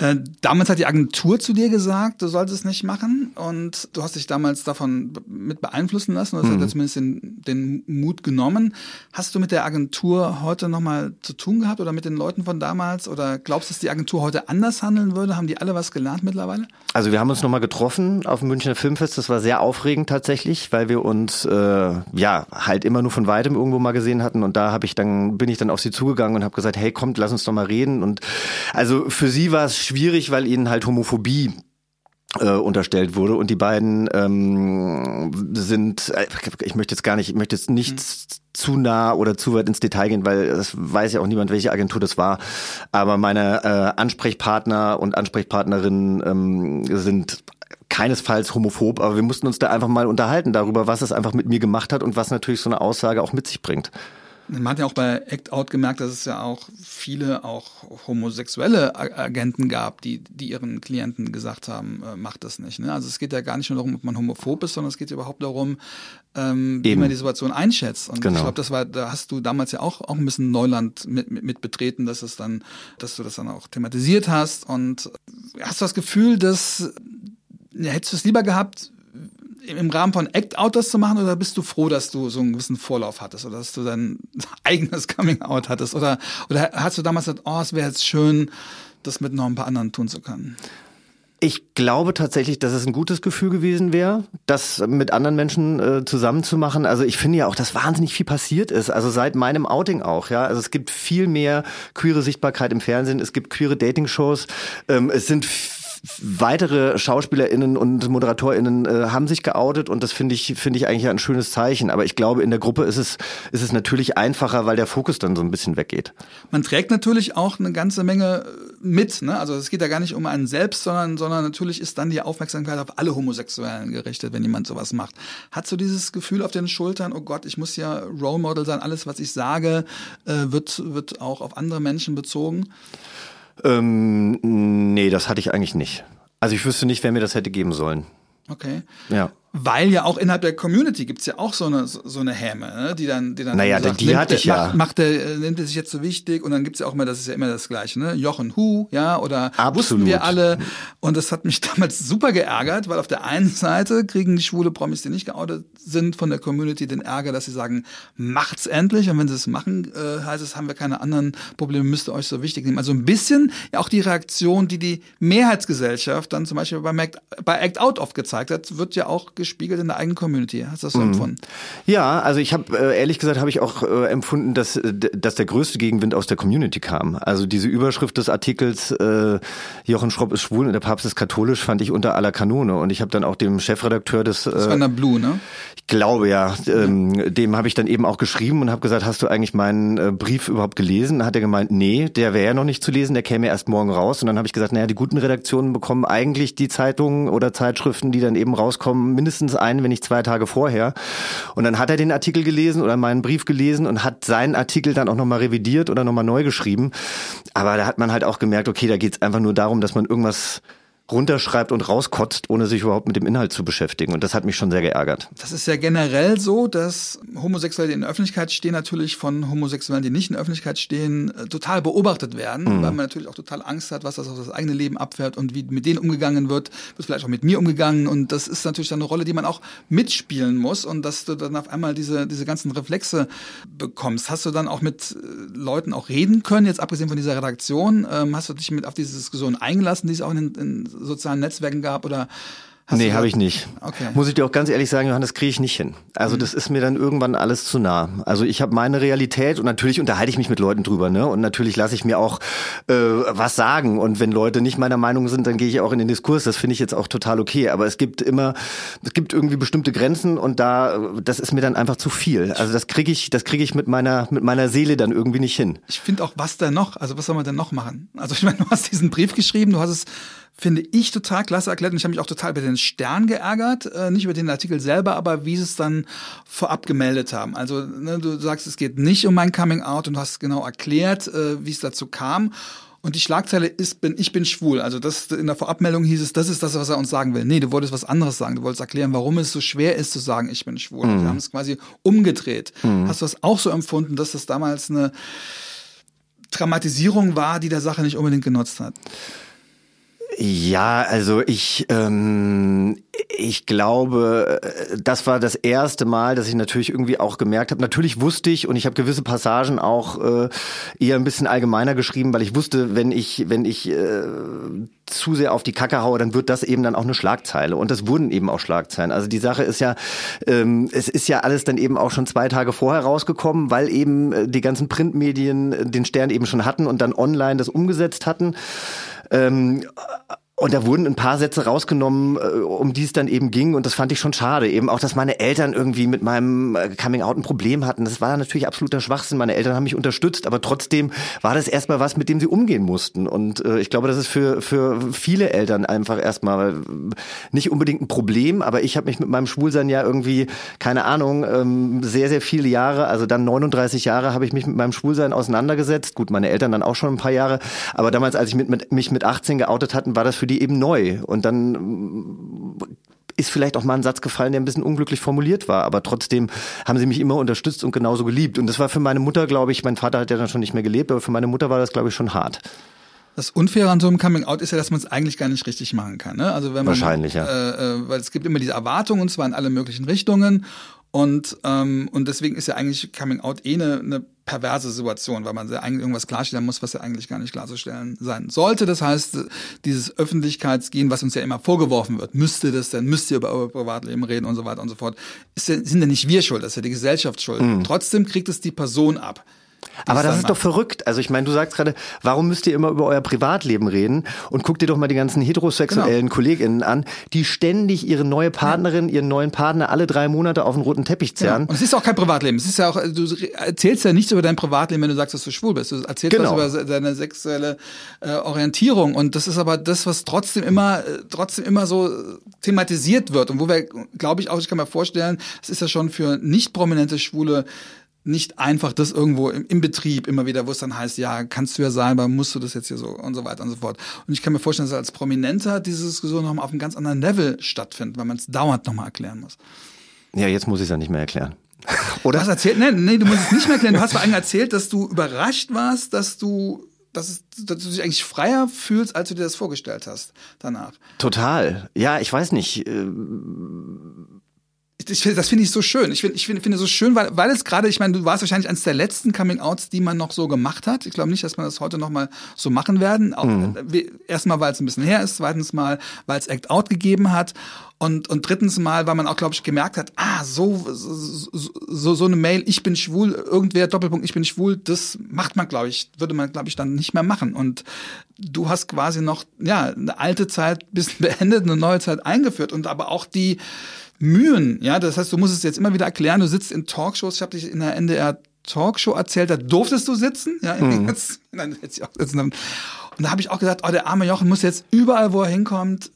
Äh, damals hat die Agentur zu dir gesagt, du solltest es nicht machen und du hast dich damals davon mit beeinflussen lassen oder das hat zumindest den, den Mut genommen. Hast du mit der Agentur heute nochmal zu tun gehabt oder mit den Leuten von damals oder glaubst du, dass die Agentur heute anders handeln würde? Haben die alle was gelernt mittlerweile? Also wir haben uns nochmal getroffen auf dem Münchner Filmfest. Das war sehr aufregend tatsächlich, weil wir uns äh, ja halt immer nur von weitem irgendwo mal gesehen hatten. Und da habe ich dann bin ich dann auf sie zugegangen und habe gesagt, hey, kommt, lass uns doch mal reden. Und also für sie war es schwierig, weil ihnen halt Homophobie äh, unterstellt wurde und die beiden ähm, sind äh, ich möchte jetzt gar nicht ich möchte jetzt nicht mhm. zu nah oder zu weit ins Detail gehen weil es weiß ja auch niemand welche Agentur das war aber meine äh, Ansprechpartner und Ansprechpartnerinnen ähm, sind keinesfalls homophob, aber wir mussten uns da einfach mal unterhalten darüber, was es einfach mit mir gemacht hat und was natürlich so eine Aussage auch mit sich bringt. Man hat ja auch bei Act Out gemerkt, dass es ja auch viele auch homosexuelle Agenten gab, die, die ihren Klienten gesagt haben, äh, macht das nicht. Ne? Also es geht ja gar nicht nur darum, ob man homophob ist, sondern es geht überhaupt darum, ähm, wie man die Situation einschätzt. Und genau. ich glaube, das war, da hast du damals ja auch, auch ein bisschen Neuland mit, mit, mit betreten, dass es dann, dass du das dann auch thematisiert hast. Und hast du das Gefühl, dass ja, hättest du es lieber gehabt, im Rahmen von Act-Out das zu machen oder bist du froh, dass du so einen gewissen Vorlauf hattest oder dass du dein *laughs* eigenes Coming-Out hattest oder, oder hast du damals gesagt, oh, es wäre jetzt schön, das mit noch ein paar anderen tun zu können? Ich glaube tatsächlich, dass es ein gutes Gefühl gewesen wäre, das mit anderen Menschen äh, zusammenzumachen. Also ich finde ja auch, dass wahnsinnig viel passiert ist. Also seit meinem Outing auch, ja. Also es gibt viel mehr queere Sichtbarkeit im Fernsehen. Es gibt queere Dating-Shows. Ähm, es sind weitere SchauspielerInnen und ModeratorInnen äh, haben sich geoutet und das finde ich, finde ich eigentlich ein schönes Zeichen. Aber ich glaube, in der Gruppe ist es, ist es natürlich einfacher, weil der Fokus dann so ein bisschen weggeht. Man trägt natürlich auch eine ganze Menge mit, ne? Also es geht ja gar nicht um einen selbst, sondern, sondern natürlich ist dann die Aufmerksamkeit auf alle Homosexuellen gerichtet, wenn jemand sowas macht. Hat so dieses Gefühl auf den Schultern, oh Gott, ich muss ja Role Model sein, alles, was ich sage, äh, wird, wird auch auf andere Menschen bezogen? Ähm, nee, das hatte ich eigentlich nicht. Also ich wüsste nicht, wer mir das hätte geben sollen. Okay. Ja. Weil ja auch innerhalb der Community gibt's ja auch so eine, so eine Häme, ne? die dann, die dann naja, sagt, die nimmt, hatte ich ja. Macht, macht der, nimmt er sich jetzt so wichtig und dann gibt's ja auch immer, das ist ja immer das Gleiche, ne? Jochen Hu, ja, oder Absolut. wussten wir alle. Und das hat mich *laughs* damals super geärgert, weil auf der einen Seite kriegen die schwule Promis, die nicht geoutet sind, von der Community den Ärger, dass sie sagen, macht's endlich. Und wenn sie es machen, äh, heißt es, haben wir keine anderen Probleme, müsst ihr euch so wichtig nehmen. Also ein bisschen ja auch die Reaktion, die die Mehrheitsgesellschaft dann zum Beispiel bei, Act, bei Act Out oft gezeigt hat, wird ja auch gespiegelt in der eigenen Community. Hast du das so mhm. empfunden? Ja, also ich habe äh, ehrlich gesagt habe ich auch äh, empfunden, dass äh, dass der größte Gegenwind aus der Community kam. Also diese Überschrift des Artikels äh, Jochen Schropp ist schwul und der Papst ist katholisch fand ich unter aller Kanone und ich habe dann auch dem Chefredakteur des äh, Das war in der Blue, ne? Ich glaube ja, ähm, ja. dem habe ich dann eben auch geschrieben und habe gesagt, hast du eigentlich meinen äh, Brief überhaupt gelesen? Hat er gemeint, nee, der wäre ja noch nicht zu lesen, der käme erst morgen raus und dann habe ich gesagt, naja, die guten Redaktionen bekommen eigentlich die Zeitungen oder Zeitschriften, die dann eben rauskommen, mindestens einen, wenn nicht zwei Tage vorher. Und dann hat er den Artikel gelesen oder meinen Brief gelesen und hat seinen Artikel dann auch nochmal revidiert oder nochmal neu geschrieben. Aber da hat man halt auch gemerkt, okay, da geht es einfach nur darum, dass man irgendwas runterschreibt und rauskotzt, ohne sich überhaupt mit dem Inhalt zu beschäftigen. Und das hat mich schon sehr geärgert. Das ist ja generell so, dass Homosexuelle, die in der Öffentlichkeit stehen, natürlich von Homosexuellen, die nicht in der Öffentlichkeit stehen, äh, total beobachtet werden, mhm. weil man natürlich auch total Angst hat, was das auf das eigene Leben abfährt und wie mit denen umgegangen wird, wird vielleicht auch mit mir umgegangen. Und das ist natürlich dann eine Rolle, die man auch mitspielen muss und dass du dann auf einmal diese, diese ganzen Reflexe bekommst. Hast du dann auch mit äh, Leuten auch reden können, jetzt abgesehen von dieser Redaktion? Ähm, hast du dich mit auf diese Diskussion eingelassen, die es auch in, in sozialen Netzwerken gab oder Hast nee, habe ich nicht. Okay. Muss ich dir auch ganz ehrlich sagen, Johannes, kriege ich nicht hin. Also mhm. das ist mir dann irgendwann alles zu nah. Also ich habe meine Realität und natürlich unterhalte ich mich mit Leuten drüber, ne? Und natürlich lasse ich mir auch äh, was sagen. Und wenn Leute nicht meiner Meinung sind, dann gehe ich auch in den Diskurs. Das finde ich jetzt auch total okay. Aber es gibt immer, es gibt irgendwie bestimmte Grenzen und da, das ist mir dann einfach zu viel. Also das kriege ich, das kriege ich mit meiner, mit meiner Seele dann irgendwie nicht hin. Ich finde auch, was denn noch? Also was soll man denn noch machen? Also ich meine, du hast diesen Brief geschrieben, du hast es finde ich total klasse erklärt und ich habe mich auch total über den Stern geärgert, äh, nicht über den Artikel selber, aber wie sie es dann vorab gemeldet haben. Also ne, du sagst, es geht nicht um mein Coming Out und du hast genau erklärt, äh, wie es dazu kam. Und die Schlagzeile ist, bin, ich bin schwul. Also das in der Vorabmeldung hieß es, das ist das, was er uns sagen will. Nee, du wolltest was anderes sagen. Du wolltest erklären, warum es so schwer ist zu sagen, ich bin schwul. Mhm. Wir haben es quasi umgedreht. Mhm. Hast du das auch so empfunden, dass das damals eine Dramatisierung war, die der Sache nicht unbedingt genutzt hat? Ja, also ich, ähm, ich glaube, äh, das war das erste Mal, dass ich natürlich irgendwie auch gemerkt habe. Natürlich wusste ich und ich habe gewisse Passagen auch äh, eher ein bisschen allgemeiner geschrieben, weil ich wusste, wenn ich, wenn ich äh, zu sehr auf die Kacke haue, dann wird das eben dann auch eine Schlagzeile. Und das wurden eben auch Schlagzeilen. Also die Sache ist ja, ähm, es ist ja alles dann eben auch schon zwei Tage vorher rausgekommen, weil eben äh, die ganzen Printmedien den Stern eben schon hatten und dann online das umgesetzt hatten. Ähm, Und da wurden ein paar Sätze rausgenommen, äh, um die es dann eben ging. Und das fand ich schon schade. Eben auch, dass meine Eltern irgendwie mit meinem äh, Coming Out ein Problem hatten. Das war natürlich absoluter Schwachsinn. Meine Eltern haben mich unterstützt, aber trotzdem war das erstmal was, mit dem sie umgehen mussten. Und äh, ich glaube, das ist für, für viele Eltern einfach erstmal nicht unbedingt ein Problem. Aber ich habe mich mit meinem Schwulsein ja irgendwie, keine Ahnung, ähm, sehr, sehr viele Jahre, also dann 39 Jahre habe ich mich mit meinem Schwulsein auseinandergesetzt. Gut, meine Eltern dann auch schon ein paar Jahre. Aber damals, als ich mit, mit, mich mit 18 geoutet hatten, war das für die eben neu. Und dann mm, ist vielleicht auch mal ein Satz gefallen, der ein bisschen unglücklich formuliert war, aber trotzdem haben sie mich immer unterstützt und genauso geliebt. Und das war für meine Mutter, glaube ich, mein Vater hat ja dann schon nicht mehr gelebt, aber für meine Mutter war das, glaube ich, schon hart. Das Unfaire an so einem Coming Out ist ja, dass man es eigentlich gar nicht richtig machen kann. Ne? Also wenn man, Wahrscheinlich, ja. Äh, äh, weil es gibt immer diese Erwartungen und zwar in alle möglichen Richtungen. Und, ähm, und deswegen ist ja eigentlich Coming Out eh eine, eine perverse Situation, weil man ja eigentlich irgendwas klarstellen muss, was ja eigentlich gar nicht klarzustellen sein sollte. Das heißt, dieses Öffentlichkeitsgehen, was uns ja immer vorgeworfen wird, müsste das denn, müsst ihr über euer Privatleben reden und so weiter und so fort, ist ja, sind ja nicht wir schuld, das ist ja die Gesellschaft schuld. Mhm. Trotzdem kriegt es die Person ab. Aber das ist doch verrückt. Also ich meine, du sagst gerade, warum müsst ihr immer über euer Privatleben reden? Und guck dir doch mal die ganzen heterosexuellen genau. KollegInnen an, die ständig ihre neue Partnerin, ihren neuen Partner alle drei Monate auf den roten Teppich zerren. Ja. Und es ist auch kein Privatleben. Es ist ja auch, du erzählst ja nichts über dein Privatleben, wenn du sagst, dass du schwul bist. Du erzählst genau. was über deine sexuelle äh, Orientierung. Und das ist aber das, was trotzdem immer, äh, trotzdem immer so thematisiert wird. Und wo wir, glaube ich auch, ich kann mir vorstellen, es ist ja schon für nicht prominente Schwule nicht einfach das irgendwo im, im, Betrieb immer wieder, wo es dann heißt, ja, kannst du ja sein, aber musst du das jetzt hier so und so weiter und so fort. Und ich kann mir vorstellen, dass als Prominenter diese Diskussion nochmal auf einem ganz anderen Level stattfindet, weil man es dauernd nochmal erklären muss. Ja, jetzt muss ich es ja nicht mehr erklären. *laughs* Oder? Du hast erzählt, nee, nee, du musst es nicht mehr erklären. Du hast vor allem erzählt, dass du überrascht warst, dass du dass, du dich eigentlich freier fühlst, als du dir das vorgestellt hast danach. Total. Ja, ich weiß nicht. Äh ich, das finde ich so schön. Ich finde ich finde, finde so schön, weil, weil es gerade, ich meine, du warst wahrscheinlich eines der letzten Coming-Outs, die man noch so gemacht hat. Ich glaube nicht, dass man das heute noch mal so machen werden. Auch, mhm. Erstmal, weil es ein bisschen her ist. Zweitens mal, weil es Act Out gegeben hat. Und, und drittens mal, weil man auch, glaube ich, gemerkt hat, ah, so, so, so, so eine Mail, ich bin schwul, irgendwer, Doppelpunkt, ich bin schwul, das macht man, glaube ich, würde man, glaube ich, dann nicht mehr machen. Und du hast quasi noch, ja, eine alte Zeit bisschen *laughs* beendet, eine neue Zeit eingeführt und aber auch die, Mühen. Ja, das heißt, du musst es jetzt immer wieder erklären. Du sitzt in Talkshows. Ich habe dich in der NDR Talkshow erzählt, da durftest du sitzen. Ja, mhm. jetzt, *laughs* nein, jetzt auch sitzen. Und da habe ich auch gesagt, oh, der arme Jochen muss jetzt überall, wo er hinkommt,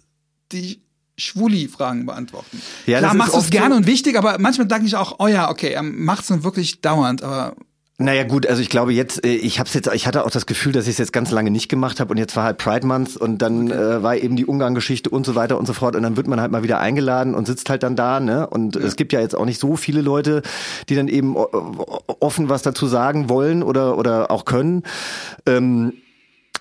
die Schwuli-Fragen beantworten. Ja, Klar, machst du es gerne so und wichtig, aber manchmal denke ich auch, oh ja, okay, er macht es nun wirklich dauernd, aber naja gut, also ich glaube jetzt, äh, ich hab's jetzt, ich hatte auch das Gefühl, dass ich es jetzt ganz lange nicht gemacht habe und jetzt war halt Pride Month und dann äh, war eben die Ungarn-Geschichte und so weiter und so fort und dann wird man halt mal wieder eingeladen und sitzt halt dann da, ne? Und ja. es gibt ja jetzt auch nicht so viele Leute, die dann eben offen was dazu sagen wollen oder oder auch können. Ähm,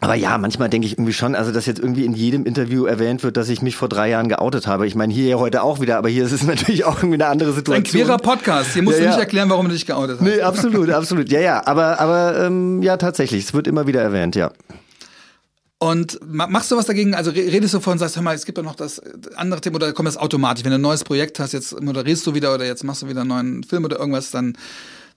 aber ja, manchmal denke ich irgendwie schon, also dass jetzt irgendwie in jedem Interview erwähnt wird, dass ich mich vor drei Jahren geoutet habe. Ich meine, hier ja heute auch wieder, aber hier ist es *laughs* natürlich auch irgendwie eine andere Situation. Ein queerer Podcast. Hier musst ja, du nicht erklären, warum du dich geoutet hast. Nee, absolut, absolut. Ja, ja. Aber, aber ähm, ja, tatsächlich. Es wird immer wieder erwähnt, ja. Und machst du was dagegen? Also redest du von, sagst, hör mal, es gibt ja noch das andere Thema oder kommt das automatisch? Wenn du ein neues Projekt hast, jetzt moderierst du wieder oder jetzt machst du wieder einen neuen Film oder irgendwas, dann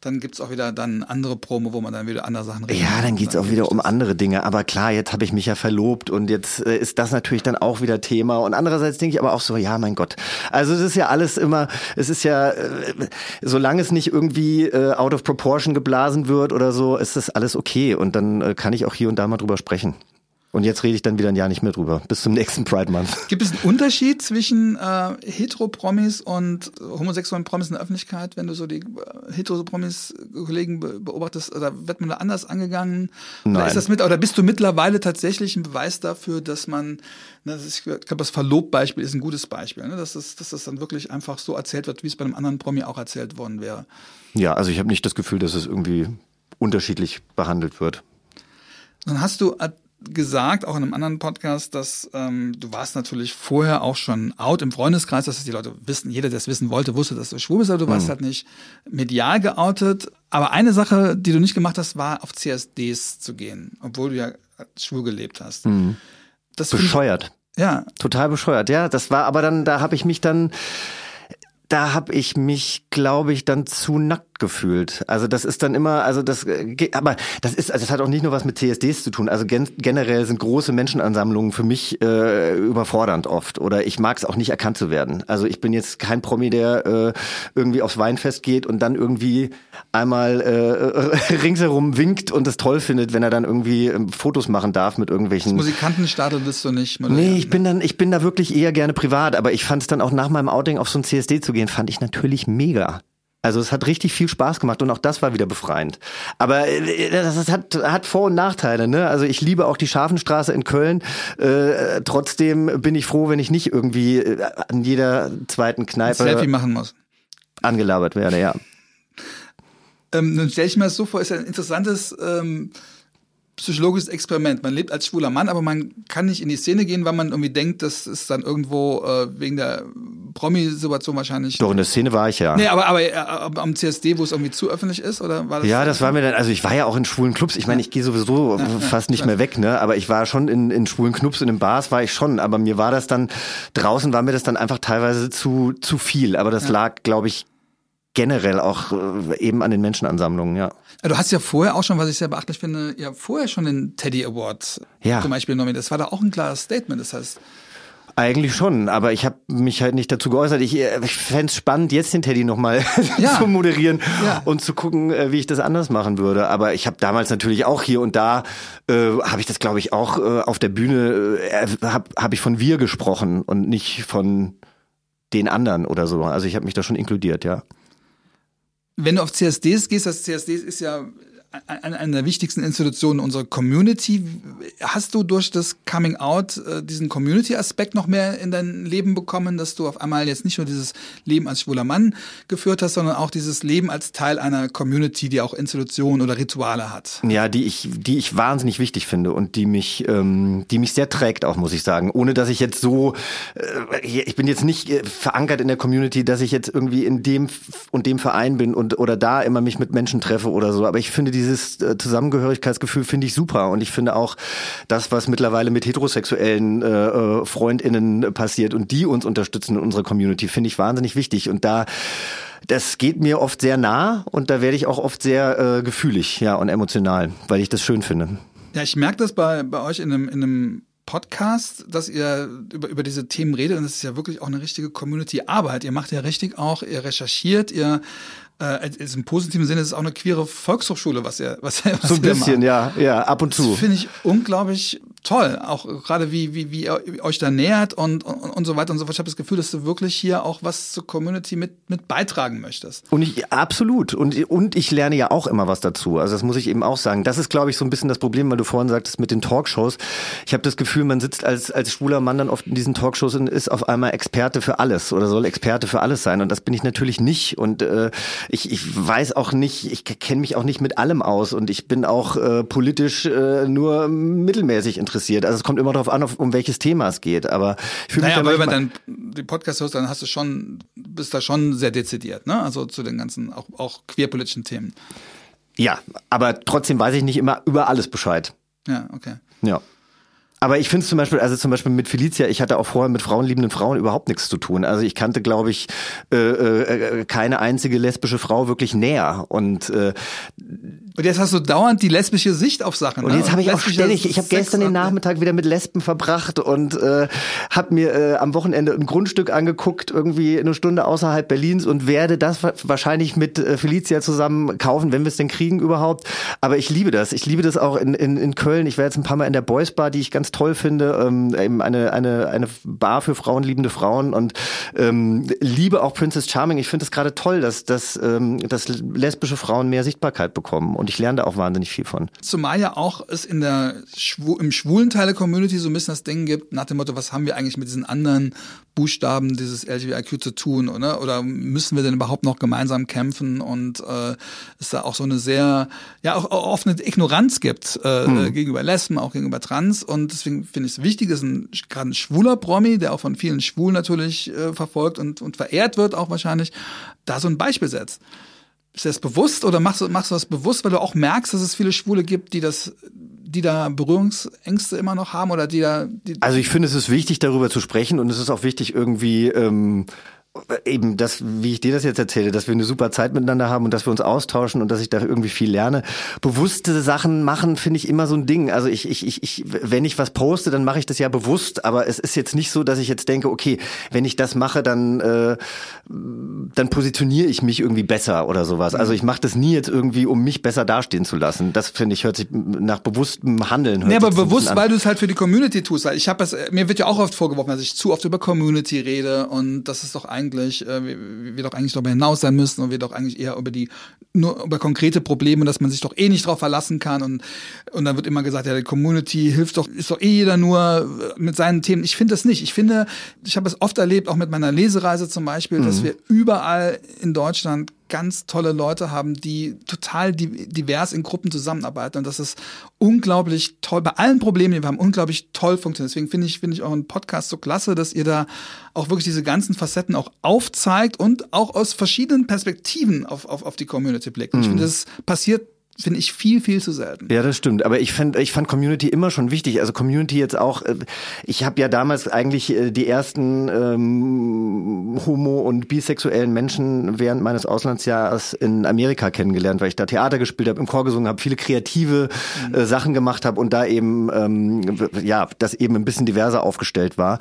dann gibt's auch wieder dann andere Promo, wo man dann wieder andere Sachen redet. Ja, dann geht's dann auch wieder um andere Dinge. Aber klar, jetzt habe ich mich ja verlobt und jetzt äh, ist das natürlich dann auch wieder Thema. Und andererseits denke ich aber auch so, ja, mein Gott. Also es ist ja alles immer, es ist ja, äh, solange es nicht irgendwie äh, out of proportion geblasen wird oder so, ist das alles okay. Und dann äh, kann ich auch hier und da mal drüber sprechen. Und jetzt rede ich dann wieder ein Jahr nicht mehr drüber. Bis zum nächsten Pride Month. *laughs* Gibt es einen Unterschied zwischen äh, Hetero-Promis und homosexuellen Promis in der Öffentlichkeit, wenn du so die äh, Hetero-Promis-Kollegen be beobachtest? Oder wird man da anders angegangen? Nein. Oder, ist das mit, oder bist du mittlerweile tatsächlich ein Beweis dafür, dass man, ne, das ist, ich glaube, das Verlob-Beispiel ist ein gutes Beispiel, ne, dass, das, dass das dann wirklich einfach so erzählt wird, wie es bei einem anderen Promi auch erzählt worden wäre? Ja, also ich habe nicht das Gefühl, dass es irgendwie unterschiedlich behandelt wird. Dann hast du gesagt, auch in einem anderen Podcast, dass ähm, du warst natürlich vorher auch schon out im Freundeskreis, dass die Leute wissen, jeder, der es wissen wollte, wusste, dass du schwul bist, aber du mhm. warst halt nicht medial geoutet. Aber eine Sache, die du nicht gemacht hast, war auf CSDs zu gehen, obwohl du ja schwul gelebt hast. Mhm. Das bescheuert. ja. Total bescheuert, ja. Das war aber dann, da habe ich mich dann da habe ich mich, glaube ich, dann zu nackt gefühlt. Also das ist dann immer, also das, äh, aber das ist, also das hat auch nicht nur was mit CSDs zu tun. Also gen generell sind große Menschenansammlungen für mich äh, überfordernd oft. Oder ich mag es auch nicht erkannt zu werden. Also ich bin jetzt kein Promi, der äh, irgendwie aufs Weinfest geht und dann irgendwie einmal äh, *laughs* ringsherum winkt und es toll findet, wenn er dann irgendwie äh, Fotos machen darf mit irgendwelchen. Das Musikantenstadel bist du nicht. Nee, ich bin dann, ich bin da wirklich eher gerne privat. Aber ich fand es dann auch nach meinem Outing auf so ein CSD zu gehen, fand ich natürlich mega. Also es hat richtig viel Spaß gemacht und auch das war wieder befreiend. Aber äh, das hat, hat Vor- und Nachteile. Ne? Also ich liebe auch die Scharfenstraße in Köln. Äh, trotzdem bin ich froh, wenn ich nicht irgendwie äh, an jeder zweiten Kneipe Ein Selfie machen muss. angelabert werde. Ja. Ähm, nun stelle ich mir das so vor, ist ja ein interessantes ähm, psychologisches Experiment. Man lebt als schwuler Mann, aber man kann nicht in die Szene gehen, weil man irgendwie denkt, das ist dann irgendwo äh, wegen der Promi-Situation wahrscheinlich. Doch in der Szene war ich ja. Nee, aber, aber, aber am CSD, wo es irgendwie zu öffentlich ist, oder war das? Ja, das war mir dann, also ich war ja auch in schwulen Clubs. Ich meine, ich gehe sowieso Ja, fast ja, nicht mehr weg, ne? Aber ich war schon in, in schwulen Clubs und in Bars war ich schon. Aber mir war das dann, draußen war mir das dann einfach teilweise zu, zu viel. Aber das lag, glaube ich, generell auch äh, eben an den Menschenansammlungen, ja. Du hast ja vorher auch schon, was ich sehr beachtlich finde, ja vorher schon den Teddy Award Ja. zum Beispiel nominiert. Das war da auch ein klares Statement. Das heißt, Eigentlich schon, aber ich habe mich halt nicht dazu geäußert. Ich, äh, ich fände spannend, jetzt den Teddy nochmal *laughs* Ja. zu moderieren Ja. und zu gucken, äh, wie ich das anders machen würde. Aber ich habe damals natürlich auch hier und da, äh, habe ich das, glaube ich, auch äh, auf der Bühne, äh, habe hab ich von wir gesprochen und nicht von den anderen oder so. Also ich habe mich da schon inkludiert, ja. Wenn du auf CSDs gehst, das CSDs ist ja eine eine der wichtigsten Institutionen unserer Community. Hast du durch das Coming Out äh, diesen Community-Aspekt noch mehr in dein Leben bekommen, dass du auf einmal jetzt nicht nur dieses Leben als schwuler Mann geführt hast, sondern auch dieses Leben als Teil einer Community, die auch Institutionen oder Rituale hat? Ja, die ich, die ich wahnsinnig wichtig finde und die mich, ähm, die mich sehr trägt, auch muss ich sagen. Ohne dass ich jetzt so, äh, ich bin jetzt nicht äh, verankert in der Community, dass ich jetzt irgendwie in dem und dem Verein bin und oder da immer mich mit Menschen treffe oder so. Aber ich finde dieses äh, Zusammengehörigkeitsgefühl finde ich super und ich finde auch das, was mittlerweile mit heterosexuellen äh, äh, FreundInnen passiert und die uns unterstützen in unserer Community, finde ich wahnsinnig wichtig und da das geht mir oft sehr nah und da werde ich auch oft sehr äh, gefühlig, ja, und emotional, weil ich das schön finde. Ja, ich merke das bei, bei euch in einem, in einem Podcast, dass ihr über, über diese Themen redet und das ist ja wirklich auch eine richtige Community-Arbeit. Ihr macht ja richtig auch, ihr recherchiert, ihr äh, ist im positiven Sinne ist es auch eine queere Volkshochschule, was ihr, was ihr, was So ein bisschen, macht. ja, ja, ab und Das zu. finde ich unglaublich toll, auch gerade wie, wie, wie ihr euch da nähert und, und, und so weiter und so fort. Ich habe das Gefühl, dass du wirklich hier auch was zur Community mit, mit beitragen möchtest. Und ich, absolut. Und, und ich lerne ja auch immer was dazu. Also das muss ich eben auch sagen. Das ist, glaube ich, so ein bisschen das Problem, weil du vorhin sagtest mit den Talkshows. Ich habe das Gefühl, man sitzt als, als schwuler Mann dann oft in diesen Talkshows und ist auf einmal Experte für alles oder soll Experte für alles sein. Und das bin ich natürlich nicht. Und äh, ich, ich weiß auch nicht, ich kenne mich auch nicht mit allem aus. Und ich bin auch äh, politisch äh, nur mittelmäßig interessiert. Also es kommt immer darauf an, um welches Thema es geht. Aber ich fühle Naja, mich aber wenn dann die Podcast hörst, dann hast du schon, bist da schon sehr dezidiert, ne? Also zu den ganzen, auch, auch queerpolitischen Themen. Ja, aber trotzdem weiß ich nicht immer über alles Bescheid. Ja, okay. Ja. Aber ich finde es zum Beispiel, also zum Beispiel mit Felicia, ich hatte auch vorher mit frauenliebenden Frauen überhaupt nichts zu tun. Also ich kannte, glaube ich, äh, äh, keine einzige lesbische Frau wirklich näher. Und äh, Und jetzt hast du dauernd die lesbische Sicht auf Sachen. und ne? jetzt habe ich auch ständig, ich habe gestern den Nachmittag wieder mit Lesben verbracht und äh, habe mir äh, am Wochenende ein Grundstück angeguckt, irgendwie eine Stunde außerhalb Berlins und werde das wa- wahrscheinlich mit äh, Felicia zusammen kaufen, wenn wir es denn kriegen überhaupt. Aber ich liebe das. Ich liebe das auch in, in, in Köln. Ich war jetzt ein paar Mal in der Boys Bar, die ich ganz toll finde. Ähm, eben eine, eine, eine Bar für frauenliebende Frauen und ähm, liebe auch Princess Charming. Ich finde es gerade toll, dass, dass, ähm, dass lesbische Frauen mehr Sichtbarkeit bekommen. Und ich lerne da auch wahnsinnig viel von. Zumal ja auch es in der Schwu im schwulen Teil der Community so ein bisschen das Ding gibt, nach dem Motto, was haben wir eigentlich mit diesen anderen Buchstaben dieses LGBTIQ zu tun, oder? Oder müssen wir denn überhaupt noch gemeinsam kämpfen? Und äh, es da auch so eine sehr, ja, auch, eine Ignoranz gibt äh, Hm. gegenüber Lesben, auch gegenüber Trans. Und deswegen finde ich es wichtig, dass ein gerade ein schwuler Promi, der auch von vielen Schwulen natürlich äh, verfolgt und, und verehrt wird, auch wahrscheinlich, da so ein Beispiel setzt. Ist das bewusst oder machst du, machst du das bewusst, weil du auch merkst, dass es viele Schwule gibt, die das, die da Berührungsängste immer noch haben oder die da, die, Also ich finde, es ist wichtig, darüber zu sprechen und es ist auch wichtig, irgendwie ähm, eben das, wie ich dir das jetzt erzähle, dass wir eine super Zeit miteinander haben und dass wir uns austauschen und dass ich da irgendwie viel lerne. Bewusste Sachen machen finde ich immer so ein Ding. Also ich, ich, ich, ich, wenn ich was poste, dann mache ich das ja bewusst, aber es ist jetzt nicht so, dass ich jetzt denke, okay, wenn ich das mache, dann äh, dann positioniere ich mich irgendwie besser oder sowas. Also ich mache das nie jetzt irgendwie, um mich besser dastehen zu lassen. Das finde ich hört sich nach bewusstem Handeln. Hört nee, aber bewusst, weil du es halt für die Community tust. Ich habe es, mir wird ja auch oft vorgeworfen, dass ich zu oft über Community rede und das ist doch eigentlich eigentlich, äh, wir, wir doch eigentlich darüber hinaus sein müssen und wir doch eigentlich eher über die, nur über konkrete Probleme, dass man sich doch eh nicht drauf verlassen kann und, und dann wird immer gesagt, ja, die Community hilft doch, ist doch eh jeder nur mit seinen Themen. Ich finde das nicht. Ich finde, ich habe es oft erlebt, auch mit meiner Lesereise zum Beispiel, mhm. dass wir überall in Deutschland ganz tolle Leute haben, die total divers in Gruppen zusammenarbeiten. Und das ist unglaublich toll. Bei allen Problemen, die wir haben, unglaublich toll funktioniert. Deswegen finde ich, finde ich euren Podcast so klasse, dass ihr da auch wirklich diese ganzen Facetten auch aufzeigt und auch aus verschiedenen Perspektiven auf, auf, auf die Community blickt. Und ich finde, mhm. das passiert finde ich viel, viel zu selten. Ja, das stimmt. Aber ich fand, ich fand Community immer schon wichtig. Also Community jetzt auch, äh, ich habe ja damals eigentlich äh, die ersten ähm, homo- und bisexuellen Menschen während meines Auslandsjahres in Amerika kennengelernt, weil ich da Theater gespielt habe, im Chor gesungen habe, viele kreative äh, mhm. Sachen gemacht habe und da eben, ähm, ja, das eben ein bisschen diverser aufgestellt war.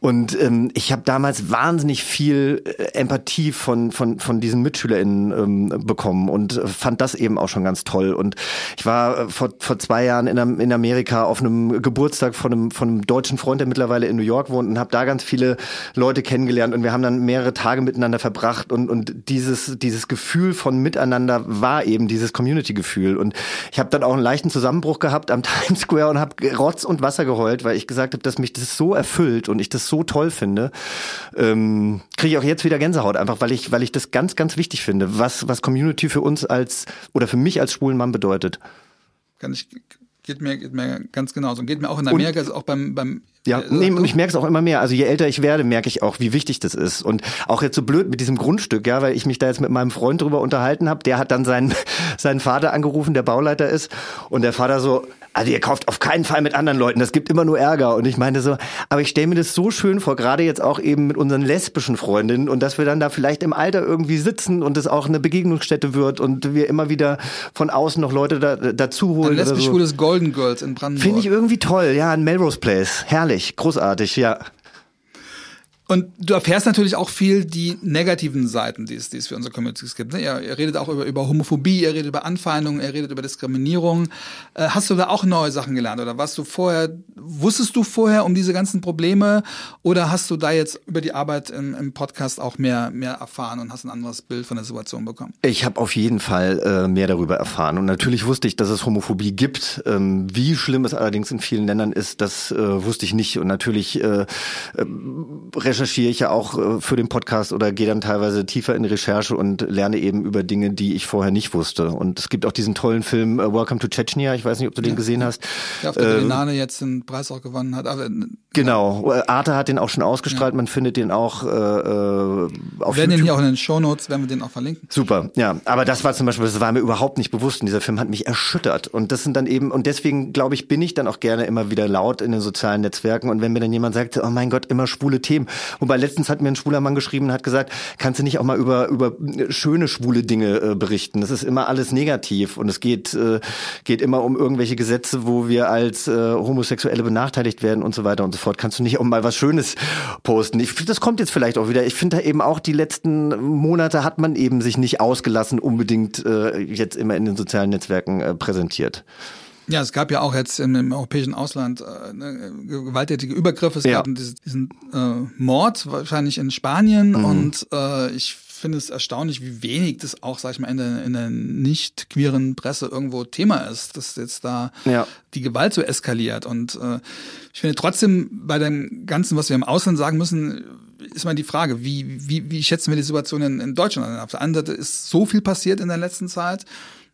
Und ähm, ich habe damals wahnsinnig viel Empathie von, von, von diesen MitschülerInnen ähm, bekommen und fand das eben auch schon ganz toll toll. Und ich war äh, vor, vor zwei Jahren in, in Amerika auf einem Geburtstag von einem, von einem deutschen Freund, der mittlerweile in New York wohnt und habe da ganz viele Leute kennengelernt und wir haben dann mehrere Tage miteinander verbracht und, und dieses, dieses Gefühl von Miteinander war eben dieses Community-Gefühl. Und ich habe dann auch einen leichten Zusammenbruch gehabt am *laughs* Times Square und habe Rotz und Wasser geheult, weil ich gesagt habe, dass mich das so erfüllt und ich das so toll finde. Ähm, Kriege ich auch jetzt wieder Gänsehaut, einfach weil ich, weil ich das ganz, ganz wichtig finde, was, was Community für uns als oder für mich als schwulen Mann bedeutet. Kann ich, geht mir, geht mir ganz genauso. Und geht mir auch in Amerika, und, also auch beim, beim ja, äh, nee, und ich merke es auch immer mehr. Also je älter ich werde, merke ich auch, wie wichtig das ist. Und auch jetzt so blöd mit diesem Grundstück, ja, weil ich mich da jetzt mit meinem Freund drüber unterhalten habe. Der hat dann seinen, *laughs* seinen Vater angerufen, der Bauleiter ist. Und der Vater so, also ihr kauft auf keinen Fall mit anderen Leuten, das gibt immer nur Ärger. Und ich meinte so, aber ich stelle mir das so schön vor, gerade jetzt auch eben mit unseren lesbischen Freundinnen und dass wir dann da vielleicht im Alter irgendwie sitzen und es auch eine Begegnungsstätte wird und wir immer wieder von außen noch Leute da, dazu holen. Ein lesbisch-schwules so. Golden Girls in Brandenburg. Finde ich irgendwie toll, ja, in Melrose Place. Herrlich, großartig, ja. Und du erfährst natürlich auch viel die negativen Seiten, die es, die es für unsere Communities gibt. Ne? Er, er redet auch über, über Homophobie, er redet über Anfeindungen, er redet über Diskriminierung. Äh, hast du da auch neue Sachen gelernt oder warst du vorher, wusstest du vorher um diese ganzen Probleme oder hast du da jetzt über die Arbeit im, im Podcast auch mehr, mehr erfahren und hast ein anderes Bild von der Situation bekommen? Ich habe auf jeden Fall äh, mehr darüber erfahren und natürlich wusste ich, dass es Homophobie gibt. Ähm, wie schlimm es allerdings in vielen Ländern ist, das äh, wusste ich nicht und natürlich äh, äh recherchiere ich ja auch äh, für den Podcast oder gehe dann teilweise tiefer in die Recherche und lerne eben über Dinge, die ich vorher nicht wusste. Und es gibt auch diesen tollen Film uh, Welcome to Chechnya. Ich weiß nicht, ob du den gesehen hast. Der auf der ähm, Berlinale jetzt den Preis auch gewonnen hat. Aber, genau. Arte hat den auch schon ausgestrahlt. Ja. Man findet den auch äh, auf Wir werden den hier auch in den Show Notes, werden wir den auch verlinken. Super. Ja. Aber das war zum Beispiel, das war mir überhaupt nicht bewusst. Und dieser Film hat mich erschüttert. Und das sind dann eben, und deswegen glaube ich, bin ich dann auch gerne immer wieder laut in den sozialen Netzwerken. Und wenn mir dann jemand sagt, oh mein Gott, immer schwule Themen. Wobei letztens hat mir ein schwuler Mann geschrieben und hat gesagt, kannst du nicht auch mal über, über schöne schwule Dinge äh, berichten? Das ist immer alles negativ und es geht, äh, geht immer um irgendwelche Gesetze, wo wir als äh, Homosexuelle benachteiligt werden und so weiter und so fort. Kannst du nicht auch mal was Schönes posten? Ich, das kommt jetzt vielleicht auch wieder. Ich finde da eben auch die letzten Monate hat man eben sich nicht ausgelassen unbedingt äh, jetzt immer in den sozialen Netzwerken äh, präsentiert. Ja, es gab ja auch jetzt im, im europäischen Ausland äh, ne, gewalttätige Übergriffe. Es ja. gab diesen, diesen äh, Mord wahrscheinlich in Spanien mhm. und äh, ich finde es erstaunlich, wie wenig das auch, sag ich mal, in der, in der nicht queeren Presse irgendwo Thema ist, dass jetzt da ja. die Gewalt so eskaliert. Und äh, ich finde trotzdem bei dem Ganzen, was wir im Ausland sagen müssen, ist mal die Frage, wie, wie, wie schätzen wir die Situation in, in Deutschland an? Auf der anderen Seite ist so viel passiert in der letzten Zeit.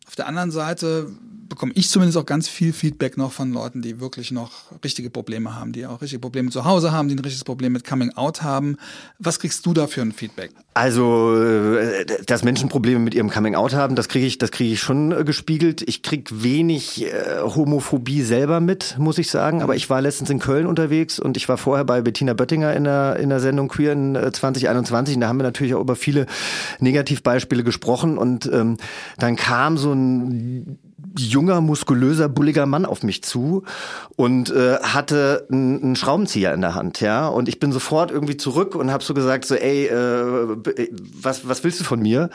Auf der anderen Seite bekomme ich zumindest auch ganz viel Feedback noch von Leuten, die wirklich noch richtige Probleme haben, die auch richtige Probleme zu Hause haben, die ein richtiges Problem mit Coming Out haben. Was kriegst du da für ein Feedback? Also, äh, dass Menschen Probleme mit ihrem Coming Out haben, das kriege ich, das kriege ich schon äh, gespiegelt. Ich krieg wenig äh, Homophobie selber mit, muss ich sagen. Aber ich war letztens in Köln unterwegs und ich war vorher bei Bettina Böttinger in der, in der Sendung Queer in 2021. Und da haben wir natürlich auch über viele Negativbeispiele gesprochen. Und ähm, dann kam so ein junger, muskulöser, bulliger Mann auf mich zu und äh, hatte einen Schraubenzieher in der Hand, ja. Und ich bin sofort irgendwie zurück und habe so gesagt, so, ey, äh, was, was willst du von mir?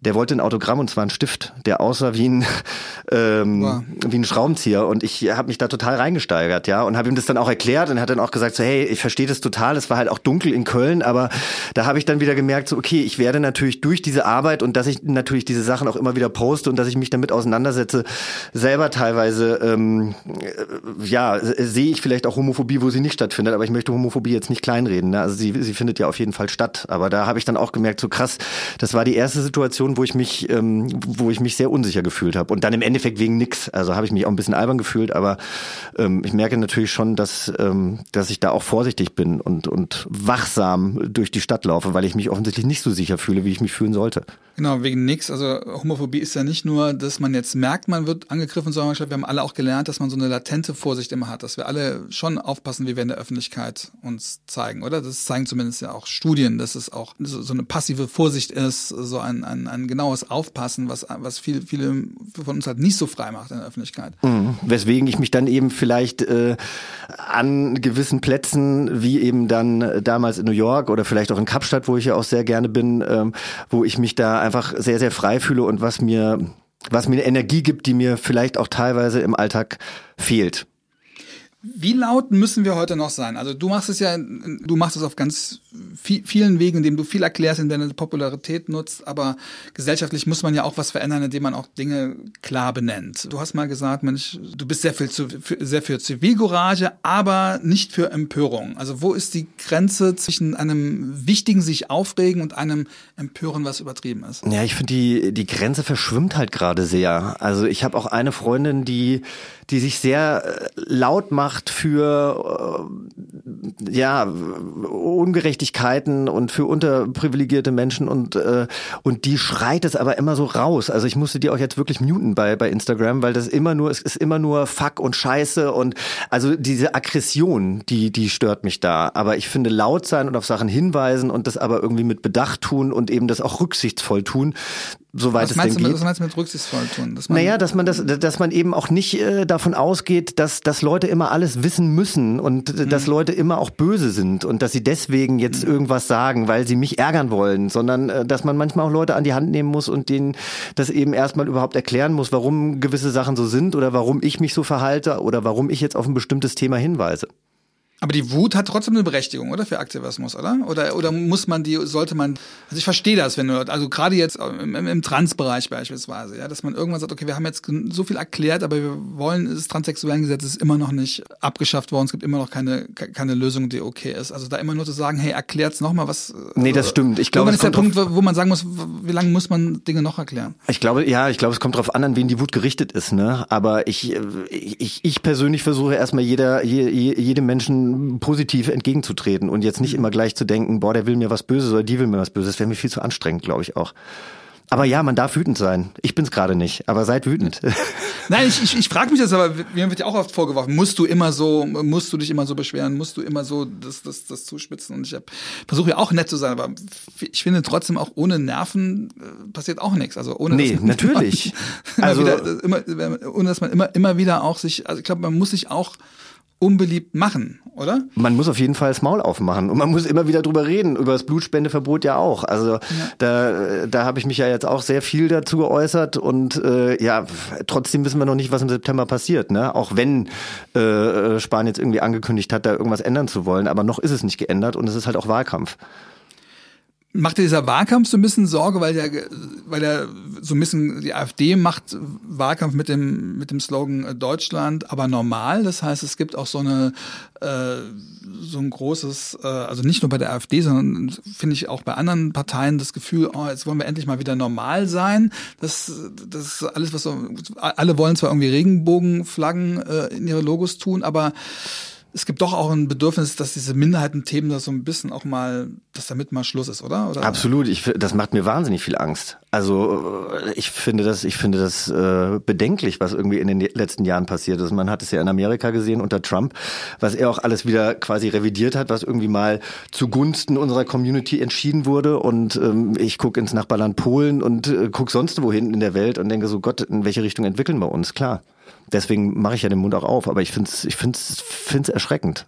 Der wollte ein Autogramm und zwar ein Stift, der aussah wie ein *laughs* ähm, wow. wie ein Schraubenzieher und ich habe mich da total reingesteigert, ja, und habe ihm das dann auch erklärt und hat dann auch gesagt so, hey, ich verstehe das total, es war halt auch dunkel in Köln, aber da habe ich dann wieder gemerkt so, okay, ich werde natürlich durch diese Arbeit und dass ich natürlich diese Sachen auch immer wieder poste und dass ich mich damit auseinandersetze, selber teilweise ähm, ja, sehe ich vielleicht auch Homophobie, wo sie nicht stattfindet, aber ich möchte Homophobie jetzt nicht kleinreden, ne? also sie sie findet ja auf jeden Fall statt, aber da habe ich dann auch gemerkt so krass, das war die erste Situation Situation, wo ich mich, ähm, wo ich mich sehr unsicher gefühlt habe. Und dann im Endeffekt wegen nix. Also habe ich mich auch ein bisschen albern gefühlt, aber ähm, ich merke natürlich schon, dass, ähm, dass ich da auch vorsichtig bin und, und wachsam durch die Stadt laufe, weil ich mich offensichtlich nicht so sicher fühle, wie ich mich fühlen sollte. Genau, wegen nix. Also Homophobie ist ja nicht nur, dass man jetzt merkt, man wird angegriffen, sondern wir haben alle auch gelernt, dass man so eine latente Vorsicht immer hat, dass wir alle schon aufpassen, wie wir in der Öffentlichkeit uns zeigen, oder? Das zeigen zumindest ja auch Studien, dass es auch so eine passive Vorsicht ist, so ein, ein, ein genaues Aufpassen, was, was viele, viele von uns halt nicht so frei macht in der Öffentlichkeit. Mhm. Weswegen ich mich dann eben vielleicht äh, an gewissen Plätzen, wie eben dann damals in New York oder vielleicht auch in Kapstadt, wo ich ja auch sehr gerne bin, ähm, wo ich mich da einfach sehr, sehr frei fühle und was mir, was mir eine Energie gibt, die mir vielleicht auch teilweise im Alltag fehlt. Wie laut müssen wir heute noch sein? Also du machst es ja, du machst es auf ganz vielen Wegen, indem du viel erklärst, indem du Popularität nutzt, aber gesellschaftlich muss man ja auch was verändern, indem man auch Dinge klar benennt. Du hast mal gesagt, Mensch, du bist sehr viel zu, sehr für Zivilcourage, aber nicht für Empörung. Also wo ist die Grenze zwischen einem wichtigen sich aufregen und einem Empören, was übertrieben ist? Ja, ich finde die die Grenze verschwimmt halt gerade sehr. Also ich habe auch eine Freundin, die die sich sehr äh, laut macht für äh, ja Ungerechtigkeiten und für unterprivilegierte Menschen und äh, und die schreit es aber immer so raus. Also ich musste die auch jetzt wirklich muten bei bei Instagram, weil das immer nur es ist immer nur Fuck und Scheiße und also diese Aggression, die die stört mich da. Aber ich finde laut sein und auf Sachen hinweisen und das aber irgendwie mit Bedacht tun und eben das auch rücksichtsvoll tun, soweit es denn du, geht. Was meinst du mit rücksichtsvoll tun? Dass man naja, dass man das, dass man eben auch nicht äh, davon ausgeht, dass, dass Leute immer alles wissen müssen und mhm. dass Leute immer auch böse sind und dass sie deswegen jetzt mhm. irgendwas sagen, weil sie mich ärgern wollen, sondern äh, dass man manchmal auch Leute an die Hand nehmen muss und denen das eben erstmal überhaupt erklären muss, warum gewisse Sachen so sind oder warum ich mich so verhalte oder warum ich jetzt auf ein bestimmtes Thema hinweise. Aber die Wut hat trotzdem eine Berechtigung, oder? Für Aktivismus, oder? Oder, oder muss man die, sollte man, also ich verstehe das, wenn du, also gerade jetzt im, im Transbereich beispielsweise, ja, dass man irgendwann sagt, okay, wir haben jetzt so viel erklärt, aber wir wollen, das Transsexuellengesetz ist immer noch nicht abgeschafft worden, es gibt immer noch keine, keine Lösung, die okay ist. Also da immer nur zu sagen, hey, erklärt's nochmal was. Nee, das stimmt. Ich glaube, das ist der Punkt, wo man sagen muss, wie lange muss man Dinge noch erklären? Ich glaube, ja, ich glaube, es kommt darauf an, an wen die Wut gerichtet ist, ne? Aber ich, ich, ich persönlich versuche erstmal jeder, jedem Menschen positiv entgegenzutreten und jetzt nicht mhm. immer gleich zu denken, boah, der will mir was Böses oder die will mir was Böses. Das wäre mir viel zu anstrengend, glaube ich auch. Aber ja, man darf wütend sein. Ich bin's gerade nicht, aber seid wütend. Nein, ich, ich, ich frage mich das, aber mir wird ja auch oft vorgeworfen, musst du immer so, musst du dich immer so beschweren, musst du immer so das, das, das zuspitzen. Und ich versuche ja auch nett zu sein, aber ich finde trotzdem auch ohne Nerven äh, passiert auch nichts. Also ohne Nee, *laughs* natürlich. also wieder, immer, ohne dass man immer, immer wieder auch sich, also ich glaube, man muss sich auch unbeliebt machen, oder? Man muss auf jeden Fall das Maul aufmachen und man muss immer wieder drüber reden, über das Blutspendeverbot ja auch. Also ja. da, da habe ich mich ja jetzt auch sehr viel dazu geäußert und äh, ja, trotzdem wissen wir noch nicht, was im September passiert, ne? Auch wenn äh, Spanien jetzt irgendwie angekündigt hat, da irgendwas ändern zu wollen, aber noch ist es nicht geändert und es ist halt auch Wahlkampf. Macht dir dieser Wahlkampf so ein bisschen Sorge, weil der, weil der so ein bisschen, die AfD macht Wahlkampf mit dem, mit dem Slogan äh, Deutschland, aber normal. Das heißt, es gibt auch so eine, äh, so ein großes, äh, also nicht nur bei der AfD, sondern finde ich auch bei anderen Parteien das Gefühl, oh, jetzt wollen wir endlich mal wieder normal sein. Das, das ist alles, was so, alle wollen zwar irgendwie Regenbogenflaggen äh, in ihre Logos tun, aber es gibt doch auch ein Bedürfnis, dass diese Minderheitenthemen da so ein bisschen auch mal, dass damit mal Schluss ist, oder? oder? Absolut. Ich, das macht mir wahnsinnig viel Angst. Also äh, ich finde das, ich finde das äh, bedenklich, was irgendwie in den letzten Jahren passiert ist. Man hat es ja in Amerika gesehen unter Trump, was er auch alles wieder quasi revidiert hat, was irgendwie mal zugunsten unserer Community entschieden wurde. Und ähm, ich gucke ins Nachbarland Polen und äh, gucke sonst wohin in der Welt und denke so, Gott, in welche Richtung entwickeln wir uns? Klar. Deswegen mache ich ja den Mund auch auf, aber ich finde es ich find's, find's erschreckend.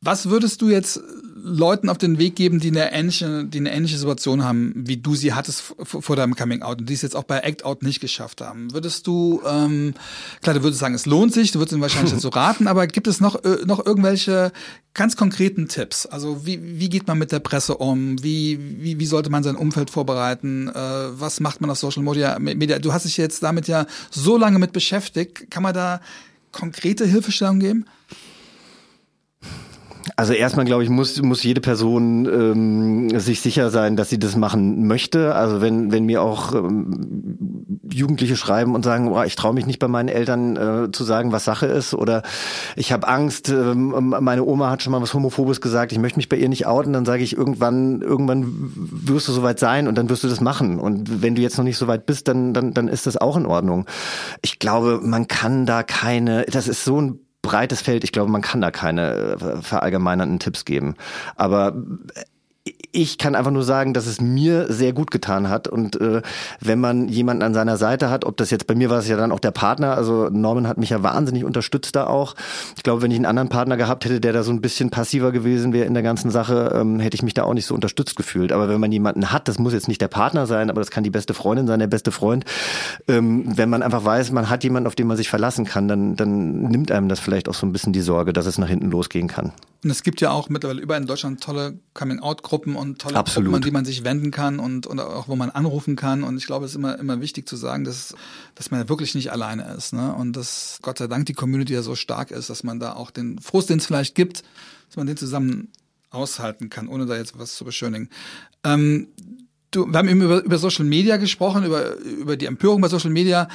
Was würdest du jetzt Leuten auf den Weg geben, die eine ähnliche, die eine ähnliche Situation haben, wie du sie hattest vor deinem Coming Out und die es jetzt auch bei Act Out nicht geschafft haben? Würdest du, ähm, klar, du würdest sagen, es lohnt sich, du würdest ihnen wahrscheinlich dazu *laughs* raten, aber gibt es noch, äh, noch irgendwelche ganz konkreten Tipps? Also wie, wie geht man mit der Presse um? Wie, wie, wie sollte man sein Umfeld vorbereiten? Äh, was macht man auf Social Media? Media? Du hast dich jetzt damit ja so lange mit beschäftigt. Kann man da konkrete Hilfestellung geben? Also erstmal glaube ich, muss, muss jede Person ähm, sich sicher sein, dass sie das machen möchte. Also wenn, wenn mir auch ähm, Jugendliche schreiben und sagen, oh, ich traue mich nicht bei meinen Eltern äh, zu sagen, was Sache ist oder ich habe Angst, ähm, meine Oma hat schon mal was Homophobes gesagt, ich möchte mich bei ihr nicht outen, dann sage ich irgendwann, irgendwann wirst du soweit sein und dann wirst du das machen. Und wenn du jetzt noch nicht so weit bist, dann, dann, dann ist das auch in Ordnung. Ich glaube, man kann da keine, das ist so ein breites Feld. Ich glaube, man kann da keine äh, verallgemeinernden Tipps geben. Aber ich kann einfach nur sagen, dass es mir sehr gut getan hat. Und äh, wenn man jemanden an seiner Seite hat, ob das jetzt bei mir war es ja dann auch der Partner, also Norman hat mich ja wahnsinnig unterstützt da auch. Ich glaube, wenn ich einen anderen Partner gehabt hätte, der da so ein bisschen passiver gewesen wäre in der ganzen Sache, ähm, hätte ich mich da auch nicht so unterstützt gefühlt. Aber wenn man jemanden hat, das muss jetzt nicht der Partner sein, aber das kann die beste Freundin sein, der beste Freund. Ähm, wenn man einfach weiß, man hat jemanden, auf den man sich verlassen kann, dann, dann nimmt einem das vielleicht auch so ein bisschen die Sorge, dass es nach hinten losgehen kann. Und es gibt ja auch mittlerweile überall in Deutschland tolle Coming-out-Gruppen und tolle Absolut. Gruppen, an die man sich wenden kann und, und auch wo man anrufen kann. Und ich glaube, es ist immer, immer wichtig zu sagen, dass, dass man ja wirklich nicht alleine ist. Ne? Und dass Gott sei Dank die Community ja so stark ist, dass man da auch den Frust, den es vielleicht gibt, dass man den zusammen aushalten kann, ohne da jetzt was zu beschönigen. Ähm, du, wir haben eben über, über Social Media gesprochen, über, über die Empörung bei Social Media.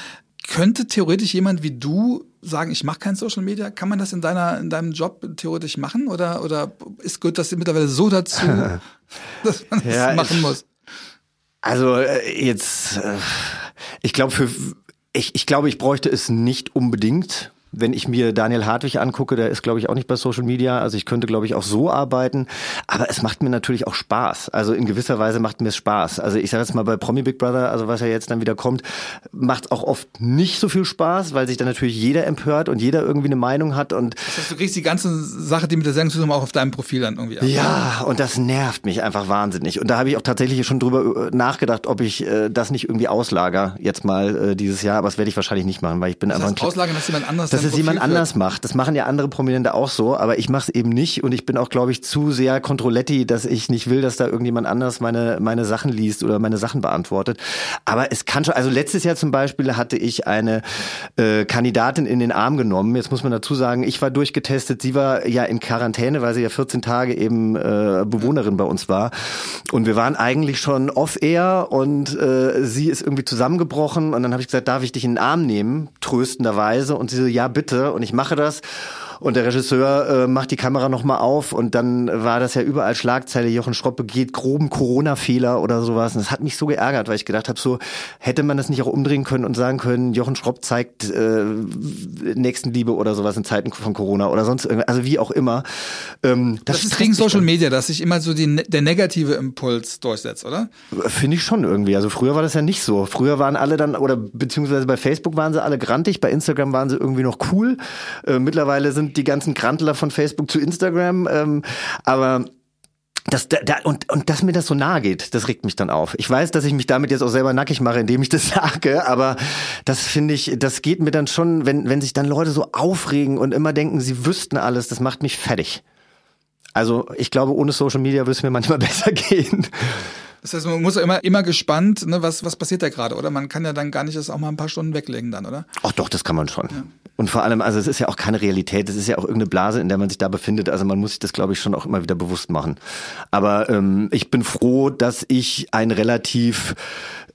Könnte theoretisch jemand wie du sagen, ich mache kein Social Media? Kann man das in deiner in deinem Job theoretisch machen oder oder ist gut, das mittlerweile so dazu, *laughs* dass man das ja, machen muss? Also äh, jetzt, äh, ich glaube für ich, ich glaube, ich bräuchte es nicht unbedingt. Wenn ich mir Daniel Hartwig angucke, der ist, glaube ich, auch nicht bei Social Media. Also ich könnte, glaube ich, auch so arbeiten. Aber es macht mir natürlich auch Spaß. Also in gewisser Weise macht mir es Spaß. Also ich sage jetzt mal bei Promi Big Brother, also was ja jetzt dann wieder kommt, macht auch oft nicht so viel Spaß, weil sich dann natürlich jeder empört und jeder irgendwie eine Meinung hat. Und das heißt, du kriegst die ganze Sache, die mit der Sendung zusammen auch auf deinem Profil dann irgendwie ab. Ja, und das nervt mich einfach wahnsinnig. Und da habe ich auch tatsächlich schon drüber äh, nachgedacht, ob ich äh, das nicht irgendwie auslager jetzt mal äh, dieses Jahr. Aber das werde ich wahrscheinlich nicht machen, weil ich bin das einfach heißt, ein auslagern, dass jemand anders das ist jemand anders macht. Das machen ja andere Prominente auch so, aber ich mache es eben nicht und ich bin auch, glaube ich, zu sehr Kontrolletti, dass ich nicht will, dass da irgendjemand anders meine, meine Sachen liest oder meine Sachen beantwortet. Aber es kann schon, also letztes Jahr zum Beispiel hatte ich eine äh, Kandidatin in den Arm genommen. Jetzt muss man dazu sagen, ich war durchgetestet, sie war ja in Quarantäne, weil sie ja 14 Tage eben äh, Bewohnerin bei uns war. Und wir waren eigentlich schon off-air und äh, sie ist irgendwie zusammengebrochen und dann habe ich gesagt, darf ich dich in den Arm nehmen, tröstenderweise. Und sie so, ja bitte. Und ich mache das. Und der Regisseur äh, macht die Kamera nochmal auf und dann war das ja überall Schlagzeile, Jochen Schropp begeht groben Corona-Fehler oder sowas. Und das hat mich so geärgert, weil ich gedacht habe, so hätte man das nicht auch umdrehen können und sagen können, Jochen Schropp zeigt äh, Nächstenliebe oder sowas in Zeiten von Corona oder sonst irgendwas, also wie auch immer. Ähm, das, das ist gegen Social Media, dass sich immer so die, der negative Impuls durchsetzt, oder? Finde ich schon irgendwie. Also früher war das ja nicht so. Früher waren alle dann, oder beziehungsweise bei Facebook waren sie alle grantig, bei Instagram waren sie irgendwie noch cool. Äh, mittlerweile sind die ganzen Krantler von Facebook zu Instagram. Ähm, aber das, da, da, und, und dass mir das so nahe geht, das regt mich dann auf. Ich weiß, dass ich mich damit jetzt auch selber nackig mache, indem ich das *laughs* sage, aber das finde ich, das geht mir dann schon, wenn, wenn sich dann Leute so aufregen und immer denken, sie wüssten alles, das macht mich fertig. Also ich glaube, ohne Social Media würde es mir manchmal *laughs* besser gehen. Das heißt, man muss ja immer, immer gespannt, ne, was, was passiert da gerade, oder? Man kann ja dann gar nicht das auch mal ein paar Stunden weglegen dann, oder? Ach doch, das kann man schon. Ja. Und vor allem, also es ist ja auch keine Realität, es ist ja auch irgendeine Blase, in der man sich da befindet. Also man muss sich das, glaube ich, schon auch immer wieder bewusst machen. Aber ähm, ich bin froh, dass ich ein relativ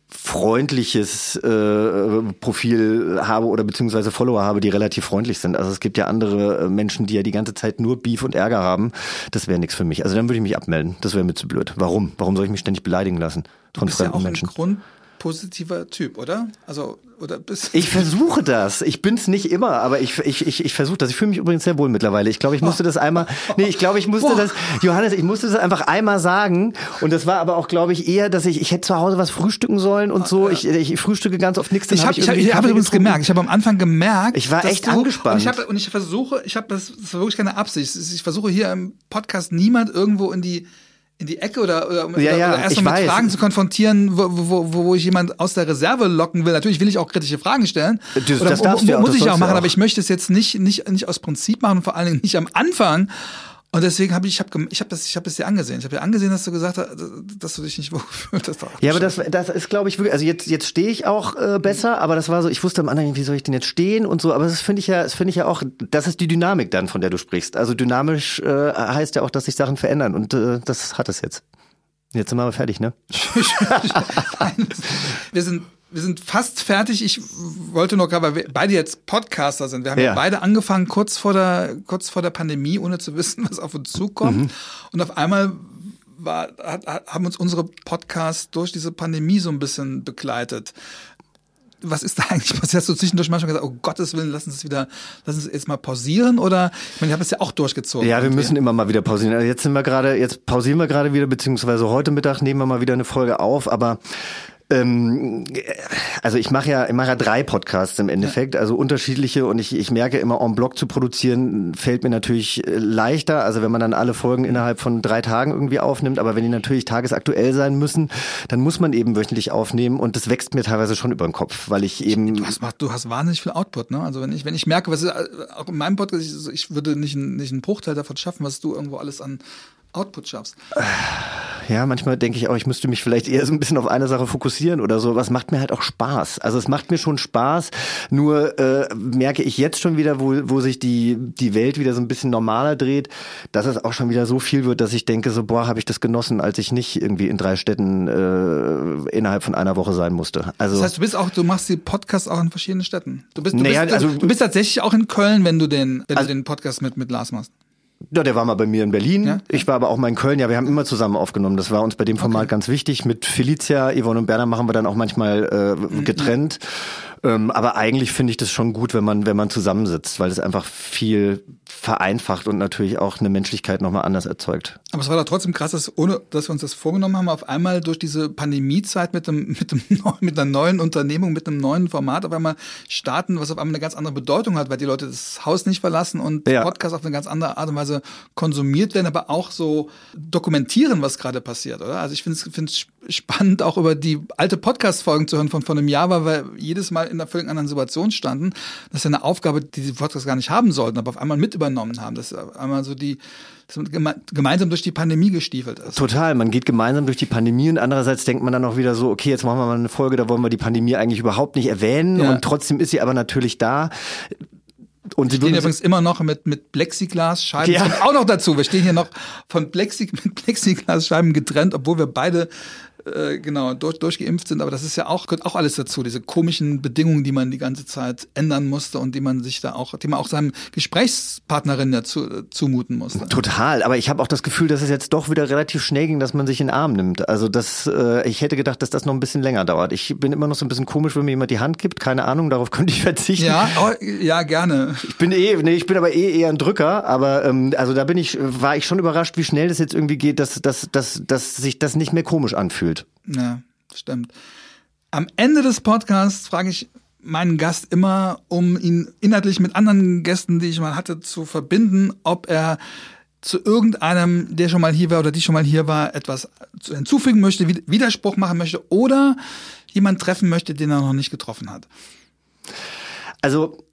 freundliches äh, Profil habe oder beziehungsweise Follower habe, die relativ freundlich sind. Also es gibt ja andere äh, Menschen, die ja die ganze Zeit nur Beef und Ärger haben. Das wäre nichts für mich. Also dann würde ich mich abmelden. Das wäre mir zu blöd. Warum? Warum soll ich mich ständig beleidigen lassen von fremden ja auch Menschen? Ein Grund positiver Typ, oder? Also oder bist Ich versuche das. Ich bin's nicht immer, aber ich ich ich, ich versuche das. Ich fühle mich übrigens sehr wohl mittlerweile. Ich glaube, ich musste das einmal Nee, ich glaube, ich musste das Johannes, ich musste das einfach einmal sagen und das war aber auch glaube ich eher, dass ich ich hätte zu Hause was frühstücken sollen und so. Ich, ich frühstücke ganz oft nichts, ich habe ich, hab, ich hab übrigens gemerkt, ich habe am Anfang gemerkt, ich war echt du, angespannt. Und ich, hab, und ich versuche, ich habe das, das war wirklich keine Absicht. Ich versuche hier im Podcast niemand irgendwo in die in die Ecke oder, oder, ja, ja, oder erst mal mit Fragen zu konfrontieren, wo, wo, wo ich jemand aus der Reserve locken will. Natürlich will ich auch kritische Fragen stellen. Das, oder, das darfst muss du auch, ich auch machen, aber ich möchte es jetzt nicht, nicht, nicht aus Prinzip machen und vor allen Dingen nicht am Anfang. Und deswegen habe ich, ich habe ich hab das, ich habe das dir angesehen. Ich habe dir angesehen, dass du gesagt hast, dass du dich nicht *laughs* wohlfühlst. Ja, aber das, das ist, glaube ich, wirklich, also jetzt, jetzt stehe ich auch äh, besser, aber das war so, ich wusste am anderen, wie soll ich denn jetzt stehen und so, aber das finde ich ja, das finde ich ja auch, das ist die Dynamik dann, von der du sprichst. Also dynamisch äh, heißt ja auch, dass sich Sachen verändern und äh, das hat es jetzt. Jetzt sind wir aber fertig, ne? *laughs* wir sind wir sind fast fertig. Ich wollte noch, weil wir beide jetzt Podcaster sind. Wir haben ja. ja, beide angefangen kurz vor der kurz vor der Pandemie, ohne zu wissen, *laughs* was auf uns zukommt. Mhm. Und auf einmal war, hat, haben uns unsere Podcasts durch diese Pandemie so ein bisschen begleitet was ist da *laughs* eigentlich passiert? Hast du zwischendurch manchmal gesagt, oh Gottes Willen, lass uns wieder, lass uns jetzt mal pausieren? Oder, ich meine, ich habe es ja auch durchgezogen. Ja, wir müssen immer mal wieder pausieren. Also jetzt sind wir gerade, jetzt pausieren wir gerade wieder, beziehungsweise heute Mittag nehmen wir mal wieder eine Folge auf, aber ähm, also ich mache ja, ich mache ja drei Podcasts im Endeffekt, ja. also unterschiedliche und ich, ich merke immer en bloc zu produzieren fällt mir natürlich äh, leichter, also wenn man dann alle Folgen innerhalb von drei Tagen irgendwie aufnimmt, aber wenn die natürlich tagesaktuell sein müssen, dann muss man eben wöchentlich aufnehmen und das wächst mir teilweise schon über den Kopf, weil ich eben... Du hast, du hast wahnsinnig viel Output, ne? Also wenn ich, wenn ich merke, was ist, äh, auch in meinem Podcast, ich, ich würde nicht, nicht einen Bruchteil davon schaffen, was du irgendwo alles an Output schaffst. Ja, manchmal denke ich auch, ich müsste mich vielleicht eher so ein bisschen auf eine Sache fokussieren oder so. Was macht mir halt auch Spaß. Also es macht mir schon Spaß, nur äh, merke ich jetzt schon wieder, wo, wo sich die, die Welt wieder so ein bisschen normaler dreht, dass es auch schon wieder so viel wird, dass ich denke, so, boah, habe ich das genossen, als ich nicht irgendwie in drei Städten äh, innerhalb von einer Woche sein musste. Also, das heißt, du bist auch, du machst die Podcasts auch in verschiedenen Städten. Du bist, du, naja, bist, also, du bist tatsächlich auch in Köln, wenn du den, wenn also, du den Podcast mit, mit Lars machst. Ja, der war mal bei mir in Berlin. Ja? Ich war aber auch mal in Köln. Ja, wir haben immer zusammen aufgenommen. Das war uns bei dem Format okay. ganz wichtig. Mit Felicia, Yvonne und Berner machen wir dann auch manchmal äh, mhm. Ähm, aber eigentlich finde ich das schon gut, wenn man, wenn man zusammensitzt, weil es einfach viel vereinfacht und natürlich auch eine Menschlichkeit nochmal anders erzeugt. Aber es war doch trotzdem krass, dass ohne, dass wir uns das vorgenommen haben, auf einmal durch diese Pandemiezeit mit dem, mit dem, *laughs* mit einer neuen Unternehmung, mit einem neuen Format auf einmal starten, was auf einmal eine ganz andere Bedeutung hat, weil die Leute das Haus nicht verlassen und ja. Podcasts auf eine ganz andere Art und Weise konsumiert werden, aber auch so dokumentieren, was gerade passiert, oder? Also ich finde es spannend, auch über die alte Podcast-Folgen zu hören von, von einem Jahr, weil jedes Mal in einer völlig anderen Situation standen. Das ist ja eine Aufgabe, die die Podcasts gar nicht haben sollten, aber auf einmal mit übernommen haben. Das ist einmal so die, dass man gemeinsam durch die Pandemie gestiefelt ist. Total, man geht gemeinsam durch die Pandemie und andererseits denkt man dann auch wieder so, okay, jetzt machen wir mal eine Folge, da wollen wir die Pandemie eigentlich überhaupt nicht erwähnen ja. und trotzdem ist sie aber natürlich da. Und sie stehen übrigens immer noch mit, mit Plexiglasscheiben. Ja. auch noch dazu. Wir stehen hier noch von Plexig, mit Plexiglasscheiben getrennt, obwohl wir beide äh, genau, durch, durchgeimpft sind, aber das ist ja auch, gehört auch alles dazu, diese komischen Bedingungen, die man die ganze Zeit ändern musste und die man sich da auch, die man auch seinem Gesprächspartnerin dazu äh, zumuten musste. Total, aber ich habe auch das Gefühl, dass es jetzt doch wieder relativ schnell ging, dass man sich in den Arm nimmt. Also das, äh, ich hätte gedacht, dass das noch ein bisschen länger dauert. Ich bin immer noch so ein bisschen komisch, wenn mir jemand die Hand gibt, keine Ahnung, darauf *laughs* könnte ich verzichten. Ja, oh, ja, gerne. Ich bin eh, nee, ich bin aber eh eher ein Drücker, aber ähm, also da bin ich, war ich schon überrascht, wie schnell das jetzt irgendwie geht, dass, dass, dass, dass sich das nicht mehr komisch anfühlt. Ja, stimmt. Am Ende des Podcasts frage ich meinen Gast immer, um ihn inhaltlich mit anderen Gästen, die ich mal hatte, zu verbinden, ob er zu irgendeinem, der schon mal hier war oder die schon mal hier war, etwas hinzufügen möchte, Widerspruch machen möchte oder jemand treffen möchte, den er noch nicht getroffen hat. Also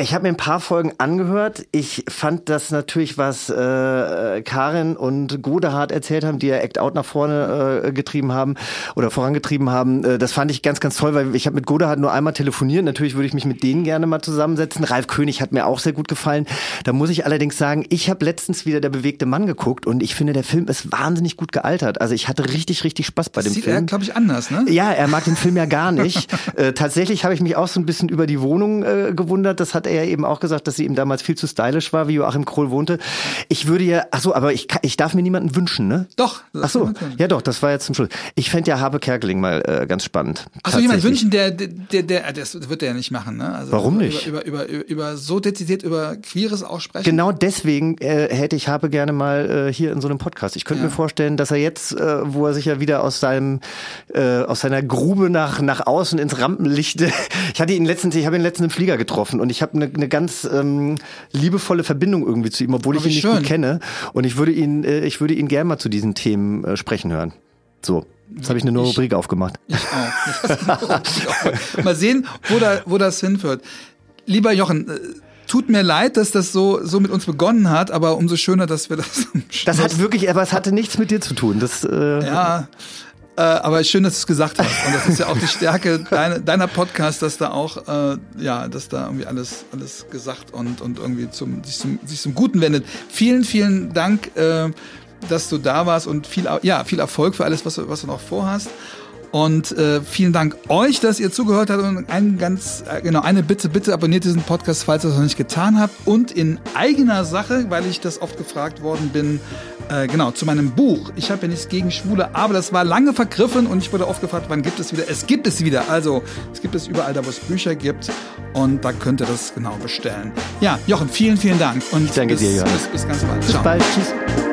Ich habe mir ein paar Folgen angehört. Ich fand das natürlich, was äh, Karin und Godehard erzählt haben, die ja Act Out nach vorne äh, getrieben haben oder vorangetrieben haben. Äh, das fand ich ganz, ganz toll, weil ich habe mit Godehard nur einmal telefoniert. Natürlich würde ich mich mit denen gerne mal zusammensetzen. Ralf König hat mir auch sehr gut gefallen. Da muss ich allerdings sagen, ich habe letztens wieder der bewegte Mann geguckt und ich finde, der Film ist wahnsinnig gut gealtert. Also ich hatte richtig, richtig Spaß bei das dem sieht Film. er, glaube ich, anders, ne? Ja, er mag den Film ja gar nicht. *laughs* äh, tatsächlich habe ich mich auch so ein bisschen über die Wohnung äh, gewundert. Das hat er eben auch gesagt, dass sie ihm damals viel zu stylisch war, wie Joachim Krohl wohnte. Ich würde ja, ach so, aber ich, ich darf mir niemanden wünschen, ne? Doch. Ach so, ja doch, das war jetzt zum Schluss. Ich fände ja Habe Kerkeling mal äh, ganz spannend. Achso, jemand Tatsächlich. wünschen, der, der, der, das wird er ja nicht machen, ne? Also Warum nicht? Über, über, über, über so dezidiert über Queeres aussprechen. Genau deswegen äh, hätte ich Habe gerne mal äh, hier in so einem Podcast. Ich könnte Ja. mir vorstellen, dass er jetzt, äh, wo er sich ja wieder aus seinem äh, aus seiner Grube nach nach außen ins Rampenlicht. *laughs* ich hatte ihn letztens, ich habe ihn letztens im Flieger getroffen und ich habe eine eine ganz ähm, liebevolle Verbindung irgendwie zu ihm, obwohl Oh, ich ihn wie nicht schön. gut kenne. Und ich würde ihn, äh, ich würde ihn gerne mal zu diesen Themen äh, sprechen hören. So, jetzt habe ich eine neue Ich- Rubrik aufgemacht. Ich auch. *laughs* Mal sehen, wo, da, wo das hinführt. Lieber Jochen, äh, tut mir leid, dass das so, so mit uns begonnen hat, aber umso schöner, dass wir das. Das hat wirklich, aber es hatte nichts mit dir zu tun. Das, äh, Ja. Äh, aber schön, dass du es gesagt hast. Und das ist ja auch die Stärke deiner, deiner Podcast, dass da auch, äh, ja, dass da irgendwie alles, alles gesagt und, und irgendwie zum, sich, zum, sich zum Guten wendet. Vielen, vielen Dank, äh, dass du da warst und viel, ja, viel Erfolg für alles, was, was du noch vorhast. Und äh, vielen Dank euch, dass ihr zugehört habt. Und ein ganz, äh, genau, eine Bitte, bitte abonniert diesen Podcast, falls ihr das noch nicht getan habt. Und in eigener Sache, weil ich das oft gefragt worden bin, äh, genau, zu meinem Buch. Ich habe ja nichts gegen Schwule, aber das war lange vergriffen und ich wurde oft gefragt, wann gibt es wieder? Es gibt es wieder. Also, es gibt es überall da, wo es Bücher gibt. Und da könnt ihr das genau bestellen. Ja, Jochen, vielen, vielen Dank. Und Ich danke bis, dir, Johannes. Bis, bis ganz bald. bis Ciao. bald. Tschüss.